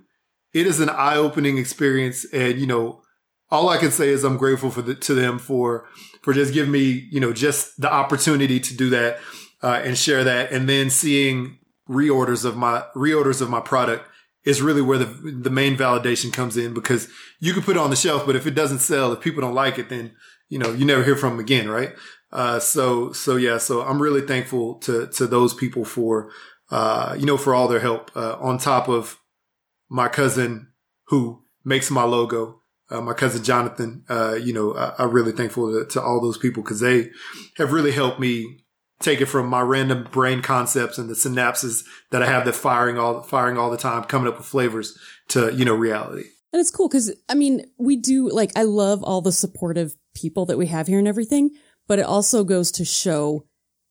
[SPEAKER 3] it is an eye opening experience. And, you know, all I can say is I'm grateful for the, to them for, for just giving me, you know, just the opportunity to do that, uh, and share that. And then seeing reorders of my, reorders of my product is really where the, the main validation comes in because you can put it on the shelf, but if it doesn't sell, if people don't like it, then, you know, you never hear from them again. Right. Uh, so, so yeah, so I'm really thankful to, to those people for, uh, you know, for all their help, uh, on top of my cousin who makes my logo, uh, my cousin Jonathan, uh, you know, I, I'm really thankful to, to all those people because they have really helped me take it from my random brain concepts and the synapses that I have that firing all, firing all the time, coming up with flavors to, you know, reality.
[SPEAKER 2] And it's cool because, I mean, we do, like, I love all the supportive people that we have here and everything, but it also goes to show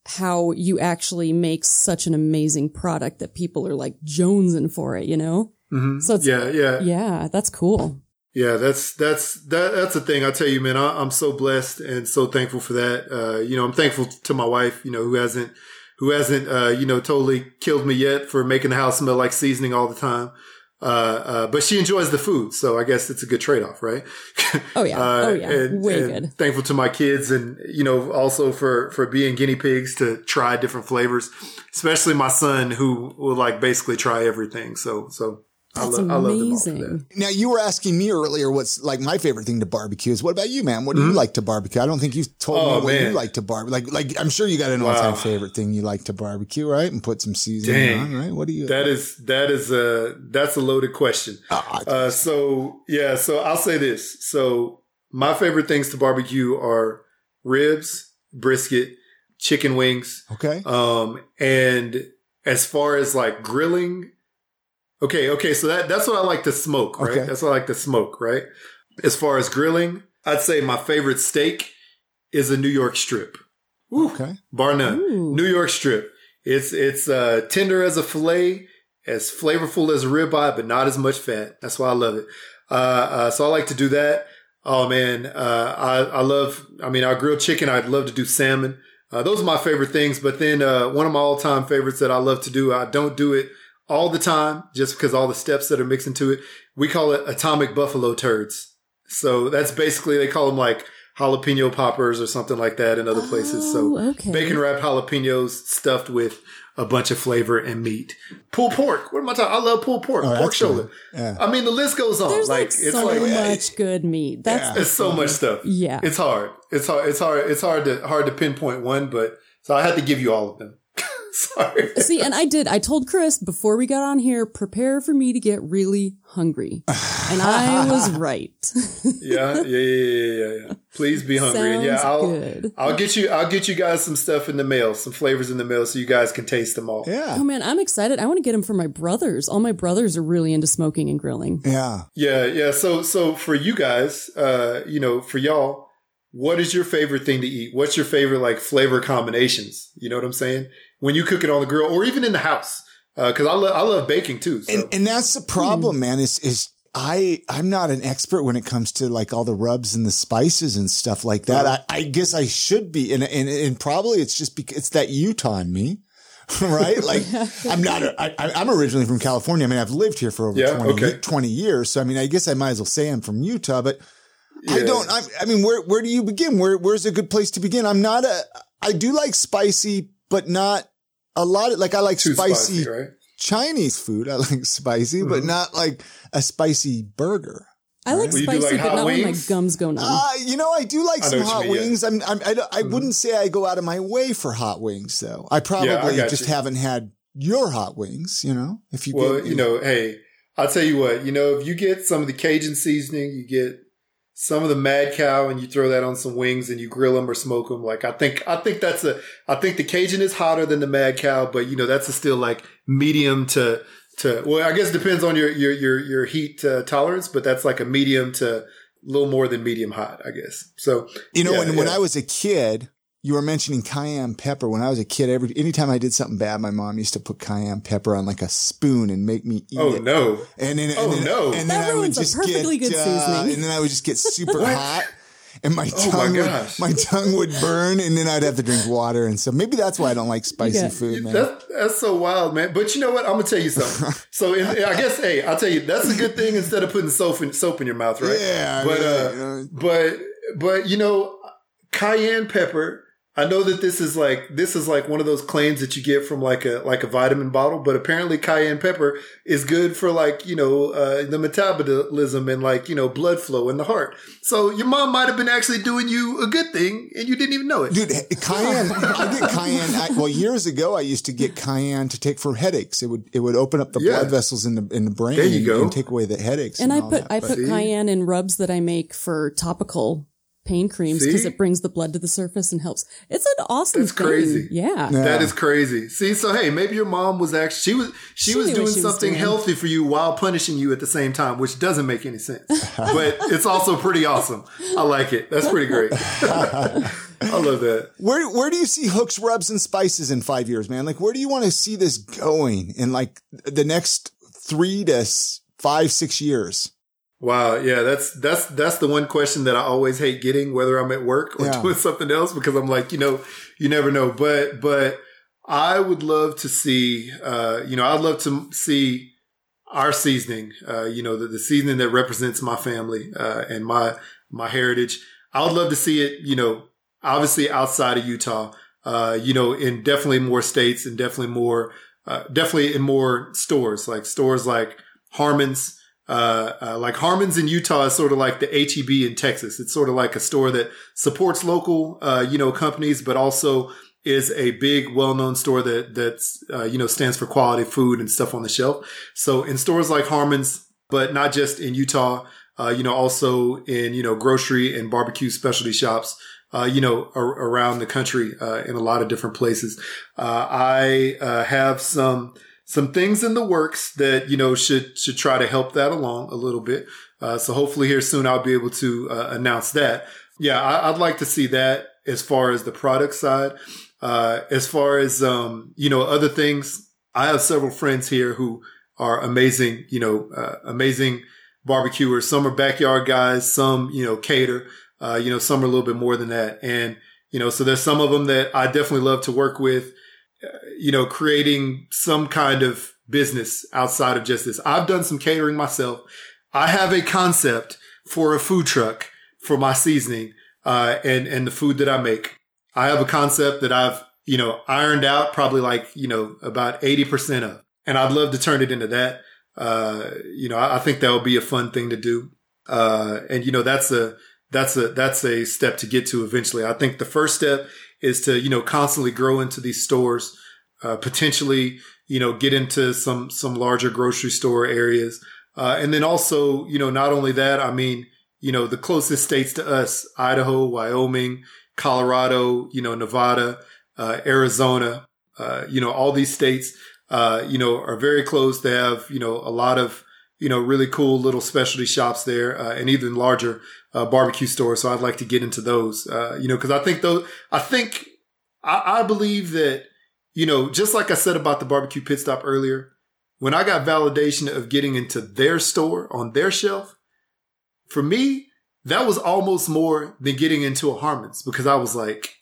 [SPEAKER 2] how you actually make such an amazing product that people are like jonesing for it, you know?
[SPEAKER 3] Mm-hmm.
[SPEAKER 2] So it's,
[SPEAKER 3] yeah, yeah,
[SPEAKER 2] yeah, that's cool.
[SPEAKER 3] Yeah, that's that's that that's the thing. I tell you, man, I, am so blessed and so thankful for that. Uh, you know, I'm thankful to my wife, you know, who hasn't who hasn't uh, you know totally killed me yet for making the house smell like seasoning all the time. Uh, uh, but she enjoys the food, so I guess it's a good trade off, right?
[SPEAKER 2] Oh yeah,
[SPEAKER 3] Uh,
[SPEAKER 2] oh yeah,
[SPEAKER 3] and,
[SPEAKER 2] way
[SPEAKER 3] and
[SPEAKER 2] good.
[SPEAKER 3] Thankful to my kids, and you know, also for for being guinea pigs to try different flavors, especially my son who will like basically try everything. So so I,
[SPEAKER 2] That's
[SPEAKER 3] lo- I love them all for that.
[SPEAKER 2] amazing.
[SPEAKER 1] Now you were asking me earlier what's like my favorite thing to barbecue is. What about you, man? What do
[SPEAKER 3] Mm-hmm.
[SPEAKER 1] you like to barbecue? I don't think you told
[SPEAKER 3] Oh,
[SPEAKER 1] me what you like to barbecue. Like, like I'm sure you got an all-time
[SPEAKER 3] Wow.
[SPEAKER 1] favorite thing you like to barbecue, right? And put some seasoning
[SPEAKER 3] Dang.
[SPEAKER 1] on, right? What do you?
[SPEAKER 3] That is that is a that's a loaded question.
[SPEAKER 1] Ah,
[SPEAKER 3] Uh, so yeah, so I'll say this. So my favorite things to barbecue are ribs, brisket, chicken wings.
[SPEAKER 1] okay.
[SPEAKER 3] Um, and as far as like grilling, okay, okay, so that that's what I like to smoke, right?
[SPEAKER 1] Okay.
[SPEAKER 3] That's what I like to smoke, right? As far as grilling, I'd say my favorite steak is a New York strip.
[SPEAKER 1] Okay.
[SPEAKER 3] Bar none.
[SPEAKER 2] Ooh.
[SPEAKER 3] New York strip. It's it's uh, tender as a fillet, as flavorful as a ribeye, but not as much fat. That's why I love it. Uh, uh, so I like to do that. Oh man, uh, I I love. I mean, I grill chicken. I'd love to do salmon. Uh, those are my favorite things. But then uh, one of my all time favorites that I love to do. I don't do it all the time, just because all the steps that are mixed into it. We call it atomic buffalo turds. So that's basically they call them like jalapeno poppers or something like that in other places. So
[SPEAKER 2] Oh, okay.
[SPEAKER 3] bacon wrapped jalapenos stuffed with a bunch of flavor and meat. Pulled pork. What am I talking? I love pulled pork.
[SPEAKER 1] Oh,
[SPEAKER 3] pork shoulder.
[SPEAKER 1] Yeah.
[SPEAKER 3] I mean, the list goes on.
[SPEAKER 2] There's like,
[SPEAKER 3] it's
[SPEAKER 2] so
[SPEAKER 3] like
[SPEAKER 2] much good meat. That's
[SPEAKER 1] Yeah.
[SPEAKER 3] it's so much stuff.
[SPEAKER 2] Yeah.
[SPEAKER 3] it's hard. It's hard. It's hard. It's hard to hard to pinpoint one, but so I had to give you all of them. Sorry.
[SPEAKER 2] See, and I did. I told Chris before we got on here, prepare for me to get really hungry, and I was right.
[SPEAKER 3] Yeah, yeah, yeah, yeah, yeah, yeah. Please be hungry, and yeah, I'll
[SPEAKER 2] good.
[SPEAKER 3] I'll get you I'll get you guys some stuff in the mail, some flavors in the mail, so you guys can taste them all.
[SPEAKER 1] Yeah.
[SPEAKER 2] oh man, I'm excited. I want to get them for my brothers. All my brothers are really into smoking and grilling.
[SPEAKER 1] Yeah.
[SPEAKER 3] Yeah, yeah. So, so for you guys, uh, you know, for y'all, what is your favorite thing to eat? What's your favorite like flavor combinations? You know what I'm saying? When you cook it on the grill or even in the house, uh, because I love I love baking too. So.
[SPEAKER 1] And and that's the problem, hmm. man. Is is I I'm not an expert when it comes to like all the rubs and the spices and stuff like that. I, I guess I should be, and and and probably it's just because it's that Utah in me. right? Like I'm not, a, I, I'm originally from California. I mean, I've lived here for over
[SPEAKER 3] Yeah,
[SPEAKER 1] 20,
[SPEAKER 3] okay.
[SPEAKER 1] 20 years. So, I mean, I guess I might as well say I'm from Utah, but I don't, I, I mean, where, where do you begin? Where, where's a good place to begin? I'm not a, I do like spicy, but not a lot of, like, I like
[SPEAKER 3] Too
[SPEAKER 1] spicy,
[SPEAKER 3] spicy, right?
[SPEAKER 1] Chinese food. I like spicy, but not like a spicy burger.
[SPEAKER 2] I like
[SPEAKER 3] Well,
[SPEAKER 2] spicy,
[SPEAKER 3] like,
[SPEAKER 2] but
[SPEAKER 3] hot
[SPEAKER 2] not when my gums go numb.
[SPEAKER 1] Uh, you know, I do like
[SPEAKER 3] I know
[SPEAKER 1] some hot
[SPEAKER 3] mean, yeah.
[SPEAKER 1] wings. I'm, I'm, I, don't- I wouldn't say I go out of my way for hot wings though. I probably
[SPEAKER 3] got
[SPEAKER 1] just
[SPEAKER 3] you.
[SPEAKER 1] haven't had your hot wings, you know, if you
[SPEAKER 3] Well,
[SPEAKER 1] get-
[SPEAKER 3] you know, hey, I'll tell you what. You know, if you get some of the Cajun seasoning, you get some of the Mad Cow, and you throw that on some wings, and you grill them or smoke them. Like I think, I think that's a. I think the Cajun is hotter than the Mad Cow, but you know, that's a still like medium to to. Well, I guess it depends on your your your your heat uh, tolerance, but that's like a medium to a little more than medium hot, I guess. So
[SPEAKER 1] You know,
[SPEAKER 3] yeah,
[SPEAKER 1] when, when. I was a kid, you were mentioning cayenne pepper. When I was a kid, every anytime I did something bad, my mom used to put cayenne pepper on like a spoon and make me eat
[SPEAKER 3] Oh
[SPEAKER 1] it.
[SPEAKER 3] no!
[SPEAKER 1] And then,
[SPEAKER 3] Oh,
[SPEAKER 1] and then,
[SPEAKER 3] no.
[SPEAKER 1] And then
[SPEAKER 2] That
[SPEAKER 1] I would
[SPEAKER 2] ruins a
[SPEAKER 1] just
[SPEAKER 2] perfectly
[SPEAKER 1] get,
[SPEAKER 2] good
[SPEAKER 1] uh,
[SPEAKER 2] seasoning.
[SPEAKER 1] and then I would just get super hot. And my
[SPEAKER 3] Oh, my
[SPEAKER 1] tongue, would, my tongue would burn, and then I'd have to drink water, and so maybe that's why I don't like spicy
[SPEAKER 2] Yeah.
[SPEAKER 1] food, man.
[SPEAKER 3] That's that's so wild, man. But you know what? I'm gonna tell you something. so in, I guess, hey, I'll tell you that's a good thing instead of putting soap in soap in your mouth, right?
[SPEAKER 1] Yeah, I
[SPEAKER 3] But
[SPEAKER 1] mean,
[SPEAKER 3] uh,
[SPEAKER 1] you know.
[SPEAKER 3] but but you know, cayenne pepper. I know that this is like this is like one of those claims that you get from like a like a vitamin bottle, but apparently cayenne pepper is good for like you know uh, the metabolism and like you know blood flow in the heart. So your mom might have been actually doing you a good thing, and you didn't even know it.
[SPEAKER 1] Dude, cayenne. I get cayenne. I, well, years ago, I used to get cayenne to take for headaches. It would it would open up the
[SPEAKER 3] Yeah.
[SPEAKER 1] blood vessels in the in the brain
[SPEAKER 3] There you go.
[SPEAKER 1] and take away the headaches.
[SPEAKER 2] and I
[SPEAKER 1] all
[SPEAKER 2] put
[SPEAKER 1] that.
[SPEAKER 2] I
[SPEAKER 1] But-
[SPEAKER 2] put cayenne in rubs that I make for topical pain creams because it brings the blood to the surface and helps. It's an awesome.
[SPEAKER 3] That's
[SPEAKER 2] thing.
[SPEAKER 3] crazy.
[SPEAKER 2] Yeah.
[SPEAKER 1] Yeah.
[SPEAKER 3] That is crazy. See, so hey, maybe your mom was actually she was she,
[SPEAKER 2] She
[SPEAKER 3] was doing
[SPEAKER 2] what she was
[SPEAKER 3] something
[SPEAKER 2] doing.
[SPEAKER 3] healthy for you while punishing you at the same time, which doesn't make any sense. but it's also pretty awesome. I like it. That's pretty great. I love that.
[SPEAKER 1] Where where do you see hooks, rubs, and spices in five years, man? Like, where do you want to see this going in like the next three to five, six years?
[SPEAKER 3] Wow, yeah, that's that's that's the one question that I always hate getting, whether I'm at work or
[SPEAKER 1] Yeah.
[SPEAKER 3] doing something else, because I'm like, you know, you never know. But but I would love to see, uh, you know, I'd love to see our seasoning, uh, you know, the, the seasoning that represents my family uh, and my my heritage. I would love to see it, you know, obviously outside of Utah, uh, you know, in definitely more states and definitely more, uh, definitely in more stores, like stores like Harmon's. Uh, uh, like Harmon's in Utah is sort of like the HEB in Texas. It's sort of like a store that supports local, uh, you know, companies, but also is a big, well-known store that that's uh, you know stands for quality food and stuff on the shelf. So in stores like Harmon's, but not just in Utah, uh, you know, also in you know grocery and barbecue specialty shops, uh, you know, ar- around the country uh, in a lot of different places. Uh, I have some some things in the works that you know should should try to help that along a little bit. Uh, so hopefully here soon I'll be able to uh, announce that. Yeah, I, I'd like to see that as far as the product side. Uh, as far as um, you know, other things, I have several friends here who are amazing. You know, uh, amazing barbecuers. Some are backyard guys. Some you know cater. Uh, you know, some are a little bit more than that. And you know, so there's some of them that I definitely love to work with. You know, creating some kind of business outside of just this. I've done some catering myself. I have a concept for a food truck for my seasoning uh, and and the food that I make. I have a concept that I've, you know, ironed out probably like, you know, about 80% of. And I'd love to turn it into that. Uh, you know, I, I think that would be a fun thing to do. Uh, and you know, that's a, that's a, that's a step to get to eventually. I think the first step is to, you know, constantly grow into these stores, uh, potentially, you know, get into some, some larger grocery store areas. Uh, and then also, you know, not only that, I mean, you know, the closest states to us, Idaho, Wyoming, Colorado, you know, Nevada, uh, Arizona, uh, you know, all these states, uh, you know, are very close. They have, you know, a lot of, you know, really cool little specialty shops there, uh, and even larger, uh, barbecue stores. So I'd like to get into those, uh, you know, cause I think those, I think, I, I believe that, you know, just like I said about the barbecue pit stop earlier, when I got validation of getting into their store on their shelf, for me, that was almost more than getting into a Harmon's because I was like,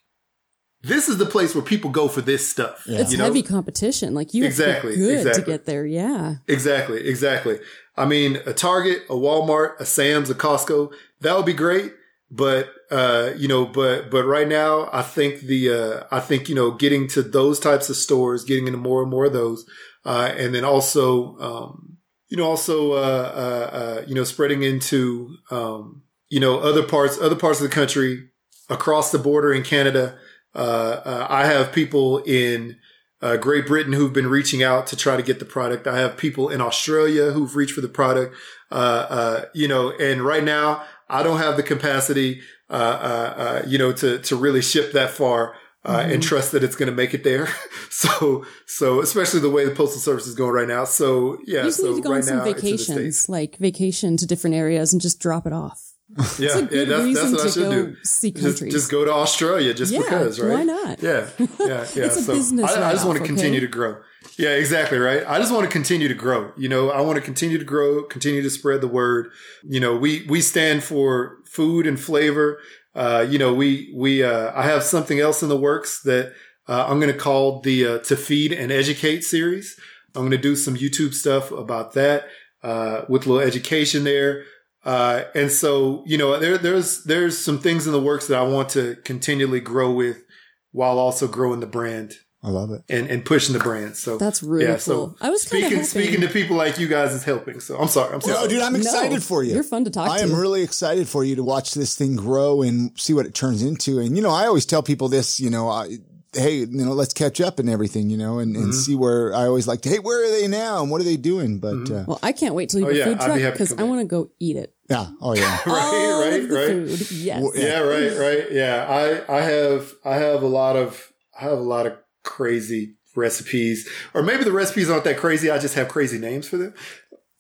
[SPEAKER 3] this is the place where people go for this stuff.
[SPEAKER 1] Yeah.
[SPEAKER 2] It's
[SPEAKER 3] you know?
[SPEAKER 2] heavy competition. Like you have
[SPEAKER 3] Exactly,
[SPEAKER 2] to be good
[SPEAKER 3] exactly.
[SPEAKER 2] to get there. Yeah.
[SPEAKER 3] Exactly, exactly. I mean, a Target, a Walmart, a Sam's, a Costco, that would be great. But, uh, you know, but, but right now, I think the, uh, I think, you know, getting to those types of stores, getting into more and more of those, uh, and then also, um, you know, also, uh, uh, uh, you know, spreading into, um, you know, other parts, other parts of the country across the border in Canada. Uh, uh, I have people in, uh, Great Britain who've been reaching out to try to get the product. I have people in Australia who've reached for the product. Uh, uh, you know, and right now I don't have the capacity, uh, uh, uh, you know, to, to really ship that far. Uh, and trust that it's going to make it there. so, so especially the way the postal service is going right now. So, yeah.
[SPEAKER 2] You just
[SPEAKER 3] so
[SPEAKER 2] need to go
[SPEAKER 3] right
[SPEAKER 2] on some
[SPEAKER 3] now it's in the States.
[SPEAKER 2] vacations, like vacation to different areas and just drop it off.
[SPEAKER 3] Yeah, yeah, that's, that's what I should do.
[SPEAKER 2] see
[SPEAKER 3] Just,
[SPEAKER 2] countries.
[SPEAKER 3] just go to Australia just
[SPEAKER 2] Yeah,
[SPEAKER 3] because, right?
[SPEAKER 2] why not?
[SPEAKER 3] Yeah, yeah, yeah.
[SPEAKER 2] It's a
[SPEAKER 3] so
[SPEAKER 2] business
[SPEAKER 3] I, I just want to continue
[SPEAKER 2] okay?
[SPEAKER 3] to grow. Yeah, exactly, right. I just want to continue to grow. You know, I want to continue to grow, continue to spread the word. You know, we we stand for food and flavor. Uh, you know, we we uh, I have something else in the works that uh, I'm going to call the uh, to feed and educate series. I'm going to do some YouTube stuff about that uh, with a little education there. Uh, and so, you know, there, there's, there's some things in the works that I want to continually grow with while also growing the brand
[SPEAKER 1] I love it.
[SPEAKER 3] and, and pushing the brand. So
[SPEAKER 2] That's really
[SPEAKER 3] yeah,
[SPEAKER 2] cool.
[SPEAKER 3] so
[SPEAKER 2] I was kind of
[SPEAKER 3] speaking, speaking to people like you guys is helping. So I'm sorry. I'm sorry.
[SPEAKER 1] No, dude, I'm
[SPEAKER 2] No,
[SPEAKER 1] excited for you.
[SPEAKER 2] You're fun to talk
[SPEAKER 1] I
[SPEAKER 2] to.
[SPEAKER 1] I am really excited for you to watch this thing grow and see what it turns into. And, you know, I always tell people this, you know, I, hey, you know, let's catch up and everything, you know, and,
[SPEAKER 3] Mm-hmm.
[SPEAKER 1] and see where I always like to, hey, where are they now? And what are they doing? But,
[SPEAKER 3] Mm-hmm.
[SPEAKER 1] uh,
[SPEAKER 2] well, I can't wait till you
[SPEAKER 3] Oh,
[SPEAKER 2] have a
[SPEAKER 3] yeah,
[SPEAKER 2] food truck because I want to go eat it.
[SPEAKER 1] yeah. Oh, yeah.
[SPEAKER 2] All
[SPEAKER 3] right, right,
[SPEAKER 2] of the
[SPEAKER 3] right.
[SPEAKER 2] Food. Yes.
[SPEAKER 1] Well,
[SPEAKER 3] Yeah, right, right. Yeah. I, I have, I have a lot of, I have a lot of crazy recipes or maybe the recipes aren't that crazy. I just have crazy names for them.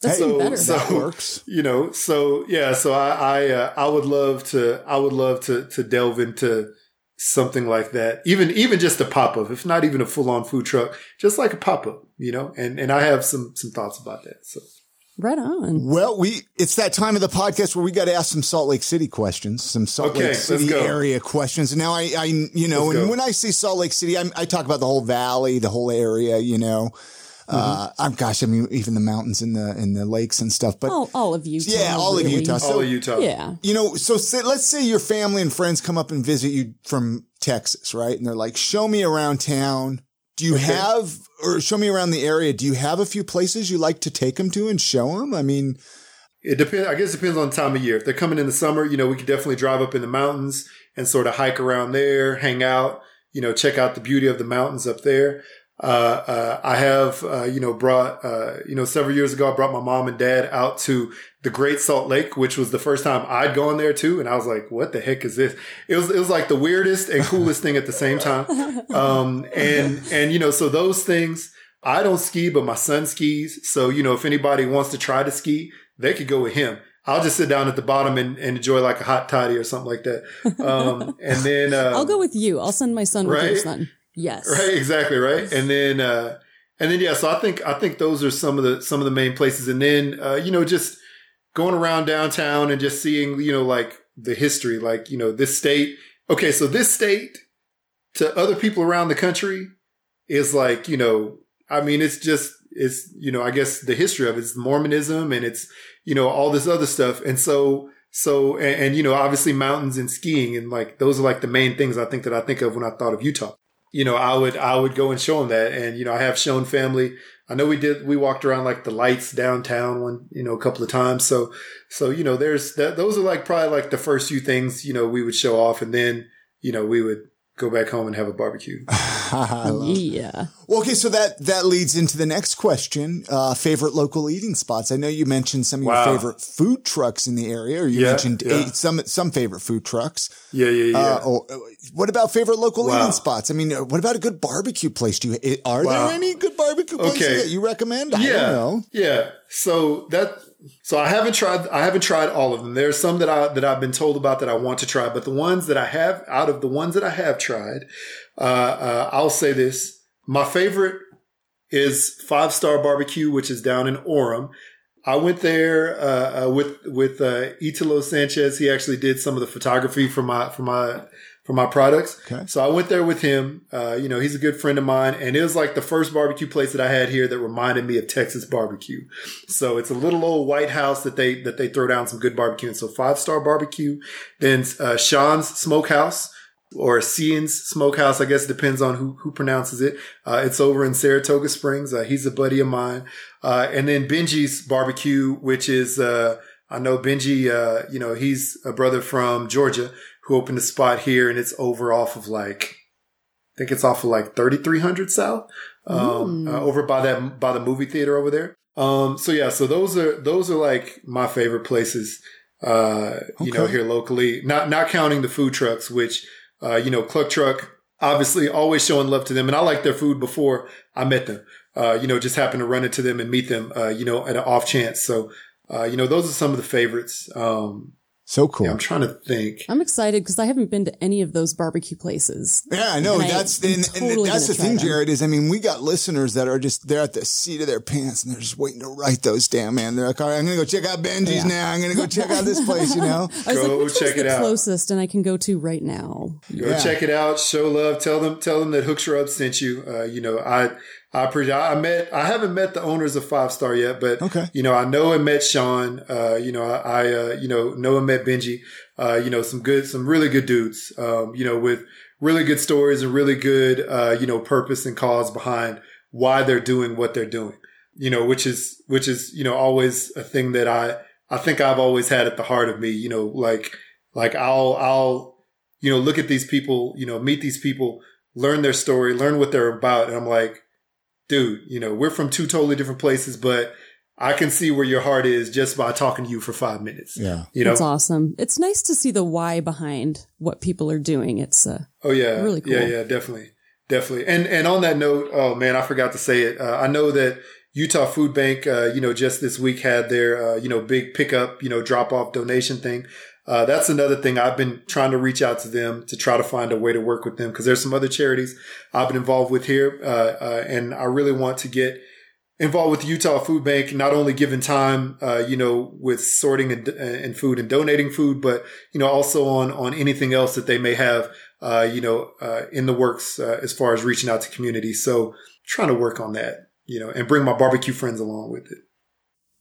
[SPEAKER 2] That's
[SPEAKER 3] so-
[SPEAKER 2] better.
[SPEAKER 3] so-
[SPEAKER 1] that works.
[SPEAKER 3] you know so yeah so i i uh, i would love to i would love to to delve into something like that. Even even just a pop up, if not even a full on food truck, just like a pop up, you know. And and I have some some thoughts about that. So
[SPEAKER 2] Right on.
[SPEAKER 1] Well, we it's that time of the podcast where we got to ask some Salt Lake City questions, some Salt
[SPEAKER 3] Okay,
[SPEAKER 1] Lake City area questions. And now I, I you know,
[SPEAKER 3] Let's
[SPEAKER 1] and
[SPEAKER 3] go.
[SPEAKER 1] when I say Salt Lake City, I'm, I talk about the whole valley, the whole area. You know, uh,
[SPEAKER 3] Mm-hmm.
[SPEAKER 1] I'm gosh, I mean, even the mountains and the and the lakes and stuff. But
[SPEAKER 2] All, all of Utah.
[SPEAKER 1] Yeah, all of
[SPEAKER 2] really.
[SPEAKER 1] Utah.
[SPEAKER 3] all of Utah.
[SPEAKER 2] Yeah.
[SPEAKER 1] you know, so say, let's say your family and friends come up and visit you from Texas, right? And they're like, "Show me around town." Do you
[SPEAKER 3] Okay.
[SPEAKER 1] have, or show me around the area? Do you have a few places you like to take them to and show them? I mean,
[SPEAKER 3] It depends. I guess it depends on the time of year. If they're coming in the summer, you know, we could definitely drive up in the mountains and sort of hike around there, hang out, you know, check out the beauty of the mountains up there. Uh, uh, I have, uh, you know, brought, uh, you know, several years ago, I brought my mom and dad out to the Great Salt Lake, which was the first time I'd gone there too. And I was like, what the heck is this? It was, it was like the weirdest and coolest thing at the same time. Um, and, and, you know, so those things, I don't ski, but my son skis. So, you know, if anybody wants to try to ski, they could go with him. I'll just sit down at the bottom and, and enjoy like a hot toddy or something like that. Um, and then, uh,
[SPEAKER 2] I'll go with you. I'll send my son with your son. Yes.
[SPEAKER 3] Right, exactly, right. And then uh and then yeah, so I think I think those are some of the some of the main places. And then uh, you know, just going around downtown and just seeing, you know, like the history, like, you know, this state. Okay, so this state to other people around the country is like, you know, I mean, it's just it's, you know, I guess the history of it is Mormonism and it's, you know, all this other stuff. And so so and, and you know, obviously mountains and skiing and like those are like the main things I think that I think of when I thought of Utah you know, I would, I would go and show them that. And, you know, I have shown family. I know we did, we walked around like the lights downtown one, you know, a couple of times. So, so, you know, there's that, those are like probably like the first few things, you know, we would show off and then, you know, we would go back home and have a barbecue.
[SPEAKER 2] Yeah.
[SPEAKER 1] Well, okay, so that that leads into the next question: uh, favorite local eating spots. I know you mentioned some of
[SPEAKER 3] Wow.
[SPEAKER 1] your favorite food trucks in the area, or you
[SPEAKER 3] Yeah,
[SPEAKER 1] mentioned
[SPEAKER 3] yeah.
[SPEAKER 1] eight, some some favorite food trucks.
[SPEAKER 3] Yeah. Yeah. Yeah.
[SPEAKER 1] Uh, or, uh, what about favorite local
[SPEAKER 3] Wow.
[SPEAKER 1] eating spots? I mean, uh, what about a good barbecue place? Do you are
[SPEAKER 3] Wow.
[SPEAKER 1] there any good barbecue places
[SPEAKER 3] Okay.
[SPEAKER 1] that you recommend? I
[SPEAKER 3] yeah.
[SPEAKER 1] don't know.
[SPEAKER 3] Yeah. So that so I haven't tried I haven't tried all of them. There's some that I that I've been told about that I want to try, but the ones that I have out of the ones that I have tried, uh, uh, I'll say this: my favorite is Five Star Barbecue, which is down in Orem. I went there uh, uh, with with uh, Italo Sanchez. He actually did some of the photography for my for my for my products.
[SPEAKER 1] Okay.
[SPEAKER 3] So I went there with him. Uh, you know, he's a good friend of mine, and it was like the first barbecue place that I had here that reminded me of Texas barbecue. So it's a little old white house that they that they throw down some good barbecue. And so five star barbecue, then uh, Sean's Smokehouse or Cian's Smokehouse. I guess it depends on who who pronounces it. Uh, it's over in Saratoga Springs. Uh, he's a buddy of mine. Uh, and then Benji's Barbecue, which is uh, I know Benji. Uh, you know, he's a brother from Georgia who opened a spot here, and it's over off of like I think it's off of like 3300 South, um,
[SPEAKER 2] Mm.
[SPEAKER 3] uh, over by that by the movie theater over there. Um, so yeah, so those are those are like my favorite places. Uh, you know, here locally, not not counting the food trucks, which uh, you know, Cluck Truck, obviously always showing love to them, and I liked their food before I met them. Uh, you know, just happened to run into them and meet them, uh, you know, at an off chance. So, uh, you know, those are some of the favorites. Um,
[SPEAKER 1] So cool.
[SPEAKER 3] yeah, I'm trying to think.
[SPEAKER 2] I'm excited because I haven't been to any of those barbecue places.
[SPEAKER 1] Yeah, I know.
[SPEAKER 2] And
[SPEAKER 1] that's
[SPEAKER 2] am
[SPEAKER 1] and,
[SPEAKER 2] totally
[SPEAKER 1] and that's the thing,
[SPEAKER 2] them.
[SPEAKER 1] Jared. Is I mean, we got listeners that are just they're at the seat of their pants and they're just waiting to write those down, man. They're like, all right, I'm gonna go check out Benji's
[SPEAKER 2] Yeah.
[SPEAKER 1] now. I'm gonna go check out this place, you know.
[SPEAKER 2] I was
[SPEAKER 3] Go
[SPEAKER 2] like, which
[SPEAKER 3] check
[SPEAKER 2] one's the
[SPEAKER 3] it out.
[SPEAKER 2] closest and I can go to right now?
[SPEAKER 3] Go
[SPEAKER 1] Yeah.
[SPEAKER 3] check it out. Show love. Tell them. Tell them that Hooks Rub sent you. Uh, you know, I I appreciate. I met. I haven't met the owners of Five Star yet, but
[SPEAKER 1] Okay.
[SPEAKER 3] you know, I know and met Sean. Uh, you know, I, I uh, you know know and met Benji. Uh, you know, some good, some really good dudes. Um, you know, with really good stories and really good, uh, you know, purpose and cause behind why they're doing what they're doing. You know, which is which is you know always a thing that I I think I've always had at the heart of me. You know, like like I'll I'll you know look at these people. You know, meet these people, learn their story, learn what they're about, and I'm like, dude, you know, we're from two totally different places, but I can see where your heart is just by talking to you for five minutes.
[SPEAKER 1] Yeah.
[SPEAKER 3] You know,
[SPEAKER 2] It's awesome. It's nice to see the why behind what people are doing. It's uh,
[SPEAKER 3] Oh yeah,
[SPEAKER 2] Really
[SPEAKER 3] Yeah,
[SPEAKER 2] cool.
[SPEAKER 3] yeah, definitely, definitely. And and on that note, oh man, I forgot to say it. Uh, I know that Utah Food Bank, uh, you know, just this week had their uh, you know big pickup, you know, drop off donation thing. Uh, that's another thing I've been trying to reach out to them to try to find a way to work with them because there's some other charities I've been involved with here, uh, uh, and I really want to get involved with the Utah Food Bank, not only giving time, uh, you know, with sorting and, and, food and donating food, but you know, also on on anything else that they may have, uh, you know, uh, in the works as far as reaching out to communities. So trying to work on that, you know, and bring my barbecue friends along with it.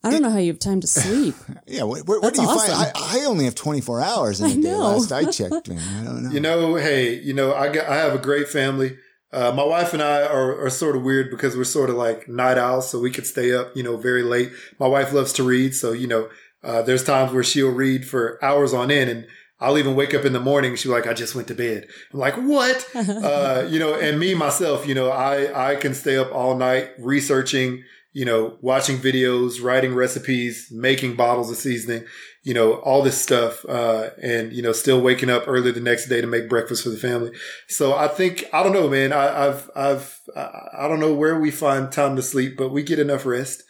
[SPEAKER 2] I don't know how you have time to sleep.
[SPEAKER 1] yeah, where, where, where do you awesome. find? I, I, only have 24 hours in a day. Last I checked, man. I don't know.
[SPEAKER 3] You know, hey, you know, I got, I have a great family. Uh, my wife and I are, are sort of weird because we're sort of like night owls, so we could stay up, you know, very late. My wife loves to read, so you know, uh, there's times where she'll read for hours on end, and I'll even wake up in the morning. She's like, I just went to bed. I'm like, what? uh, you know, and me myself, you know, I I can stay up all night researching you know, watching videos, writing recipes, making bottles of seasoning, you know, all this stuff, uh, and, you know, still waking up early the next day to make breakfast for the family. So I think, I don't know, man, I, have I've, I don't know where we find time to sleep, but we get enough rest.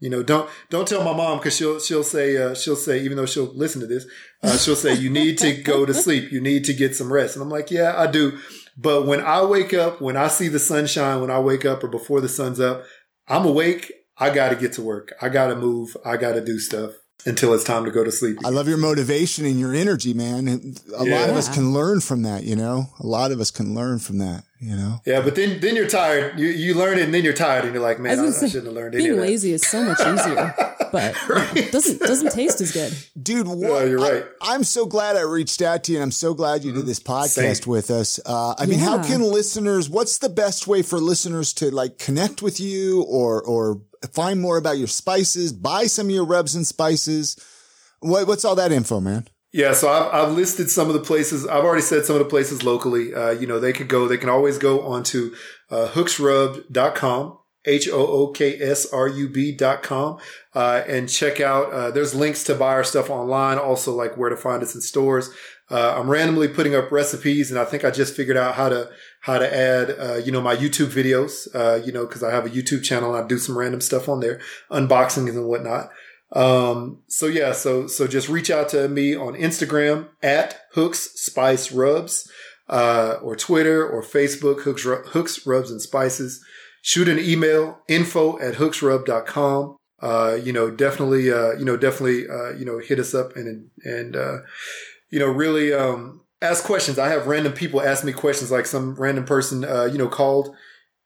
[SPEAKER 3] You know, don't, don't tell my mom because she'll, she'll say, uh, she'll say, even though she'll listen to this, uh, she'll say, you need to go to sleep. You need to get some rest. And I'm like, yeah, I do. But when I wake up, when I see the sunshine, when I wake up or before the sun's up, I'm awake. I got to get to work. I got to move. I got to do stuff until it's time to go to sleep.
[SPEAKER 1] I love your motivation and your energy, man. And a yeah. lot of us can learn from that, you know. A lot of us can learn from that, you know.
[SPEAKER 3] Yeah, but then then you're tired. You you learn it and then you're tired and you're like, man, I, I, say, I shouldn't have learned
[SPEAKER 2] being Being lazy is so much easier, but right. doesn't doesn't taste as good.
[SPEAKER 1] Dude,
[SPEAKER 3] what, no, you're right.
[SPEAKER 1] I, am so glad I reached out to you and I'm so glad you mm-hmm. did this podcast Same. with us. Uh, I mean, how can listeners what's the best way for listeners to like connect with you or or find more about your spices, buy some of your rubs and spices. What, what's all that info, man?
[SPEAKER 3] Yeah, so I've, I've, listed some of the places. I've already said some of the places locally. Uh, you know, they could go, they can always go onto uh, hooksrub.com, H O O K S R U B.com, uh, and check out, uh, there's links to buy our stuff online, also like where to find us in stores. Uh, I'm randomly putting up recipes and I think I just figured out how to how to add, uh, you know, my YouTube videos, uh, you know, cause I have a YouTube channel and I do some random stuff on there, unboxings and whatnot. Um, so yeah, so, so just reach out to me on Instagram at Hooks Spice Rubs, uh, or Twitter or Facebook, Hooks, Hooks Rubs and Spices. Shoot an email, info at hooksrub.com. Uh, you know, definitely, uh, you know, definitely, uh, you know, hit us up and, and, uh, you know, really, um, ask questions. I have random people ask me questions, like some random person, uh, you know, called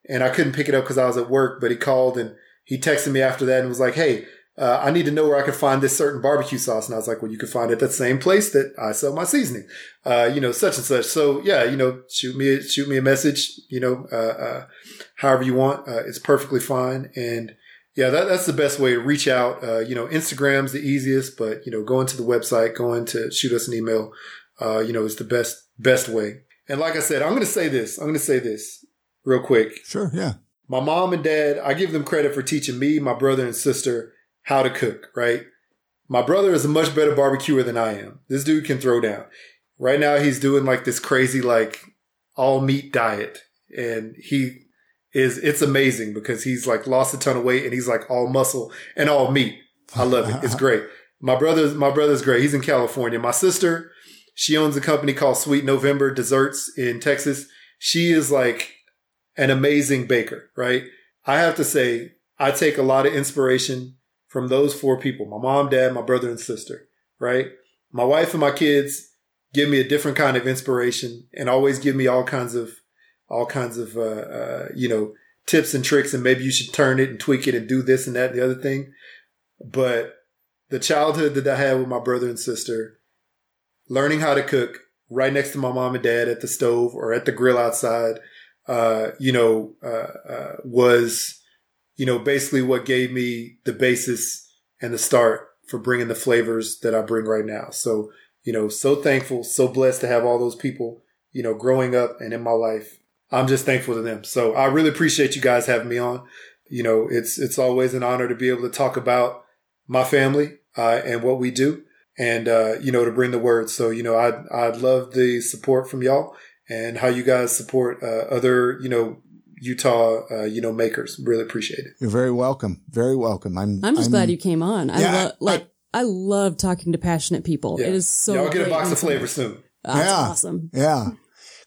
[SPEAKER 3] and I couldn't pick it up because I was at work, but he called and he texted me after that and was like, Hey, uh, I need to know where I can find this certain barbecue sauce. And I was like, well, you can find it at the same place that I sell my seasoning, uh, you know, such and such. So yeah, you know, shoot me, shoot me a message, you know, uh, uh however you want. Uh, it's perfectly fine. And yeah, that, that's the best way to reach out. Uh, you know, Instagram's the easiest, but you know, going to the website, going to shoot us an email, uh, you know, is the best, best way. And like I said, I'm going to say this. I'm going to say this real quick.
[SPEAKER 1] Sure. Yeah.
[SPEAKER 3] My mom and dad, I give them credit for teaching me, my brother and sister how to cook, right? My brother is a much better barbecuer than I am. This dude can throw down. Right now, he's doing like this crazy, like all meat diet. And he is, it's amazing because he's like lost a ton of weight and he's like all muscle and all meat. I love it. It's great. My brother's, my brother's great. He's in California. My sister, she owns a company called Sweet November Desserts in Texas. She is like an amazing baker, right? I have to say, I take a lot of inspiration from those four people my mom, dad, my brother, and sister, right? My wife and my kids give me a different kind of inspiration and always give me all kinds of, all kinds of, uh, uh, you know, tips and tricks. And maybe you should turn it and tweak it and do this and that and the other thing. But the childhood that I had with my brother and sister, learning how to cook right next to my mom and dad at the stove or at the grill outside, uh, you know, uh, uh, was, you know, basically what gave me the basis and the start for bringing the flavors that I bring right now. So, you know, so thankful, so blessed to have all those people, you know, growing up and in my life. I'm just thankful to them. So I really appreciate you guys having me on. You know, it's, it's always an honor to be able to talk about my family, uh, and what we do and uh, you know to bring the word. So you know I'd I'd love the support from y'all and how you guys support uh, other you know Utah uh, you know makers. Really appreciate it.
[SPEAKER 1] You're very welcome. Very welcome. I'm
[SPEAKER 2] I'm just I'm, glad you came on. I yeah, lo- like. I love talking to passionate people.
[SPEAKER 3] Yeah.
[SPEAKER 2] It is so.
[SPEAKER 3] Y'all get a box of
[SPEAKER 2] so-
[SPEAKER 3] flavor soon.
[SPEAKER 2] That's
[SPEAKER 1] Yeah.
[SPEAKER 2] awesome.
[SPEAKER 1] Yeah.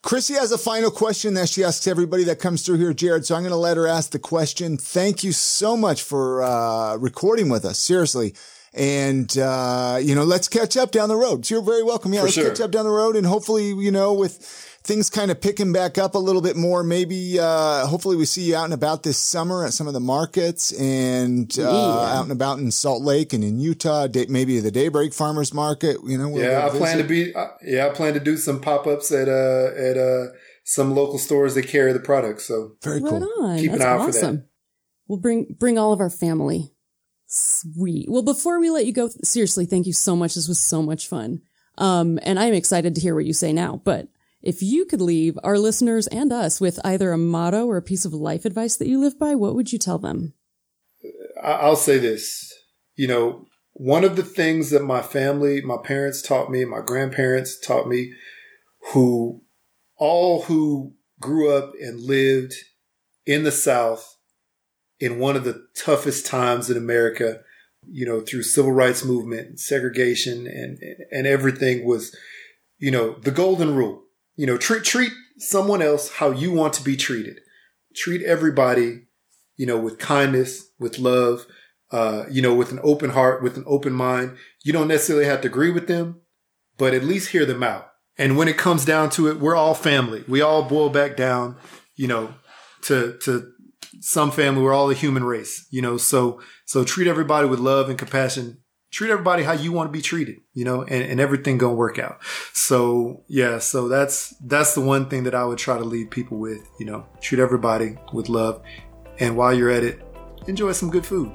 [SPEAKER 1] Chrissy has a final question that she asks everybody that comes through here, Jared. So I'm going to let her ask the question. Thank you so much for uh, recording with us. Seriously. And, uh, you know, let's catch up down the road. So You're very welcome. Yeah,
[SPEAKER 3] For
[SPEAKER 1] let's
[SPEAKER 3] sure.
[SPEAKER 1] catch up down the road. And hopefully, you know, with things kind of picking back up a little bit more, maybe, uh, hopefully we see you out and about this summer at some of the markets and, uh,
[SPEAKER 2] Yeah.
[SPEAKER 1] out and about in Salt Lake and in Utah, day, maybe the Daybreak Farmers Market, you know. we'll
[SPEAKER 3] Yeah, I plan to be. Uh, yeah, I plan to do some pop ups at uh at uh some local stores that carry the product. So
[SPEAKER 1] very
[SPEAKER 2] Right
[SPEAKER 1] cool.
[SPEAKER 2] on.
[SPEAKER 3] Keep an eye out for that.
[SPEAKER 2] We'll bring bring all of our family. Sweet. Well, before we let you go, seriously, thank you so much. This was so much fun. Um, and I'm excited to hear what you say now. But if you could leave our listeners and us with either a motto or a piece of life advice that you live by, what would you tell them?
[SPEAKER 3] I'll say this. You know, one of the things that my family, my parents taught me, my grandparents taught me, who all who grew up and lived in the South in one of the toughest times in America, you know, through civil rights movement, segregation, and and everything was, you know, the golden rule. You know, treat treat someone else how you want to be treated. Treat everybody, you know, with kindness, with love, uh, you know, with an open heart, with an open mind. You don't necessarily have to agree with them, but at least hear them out. And when it comes down to it, we're all family. We all boil back down, you know, to to some family. We're all a human race, you know. So so treat everybody with love and compassion. Treat everybody how you want to be treated, you know, and, and everything gonna work out. So yeah, so that's that's the one thing that I would try to leave people with, you know, treat everybody with love. And while you're at it, enjoy some good food.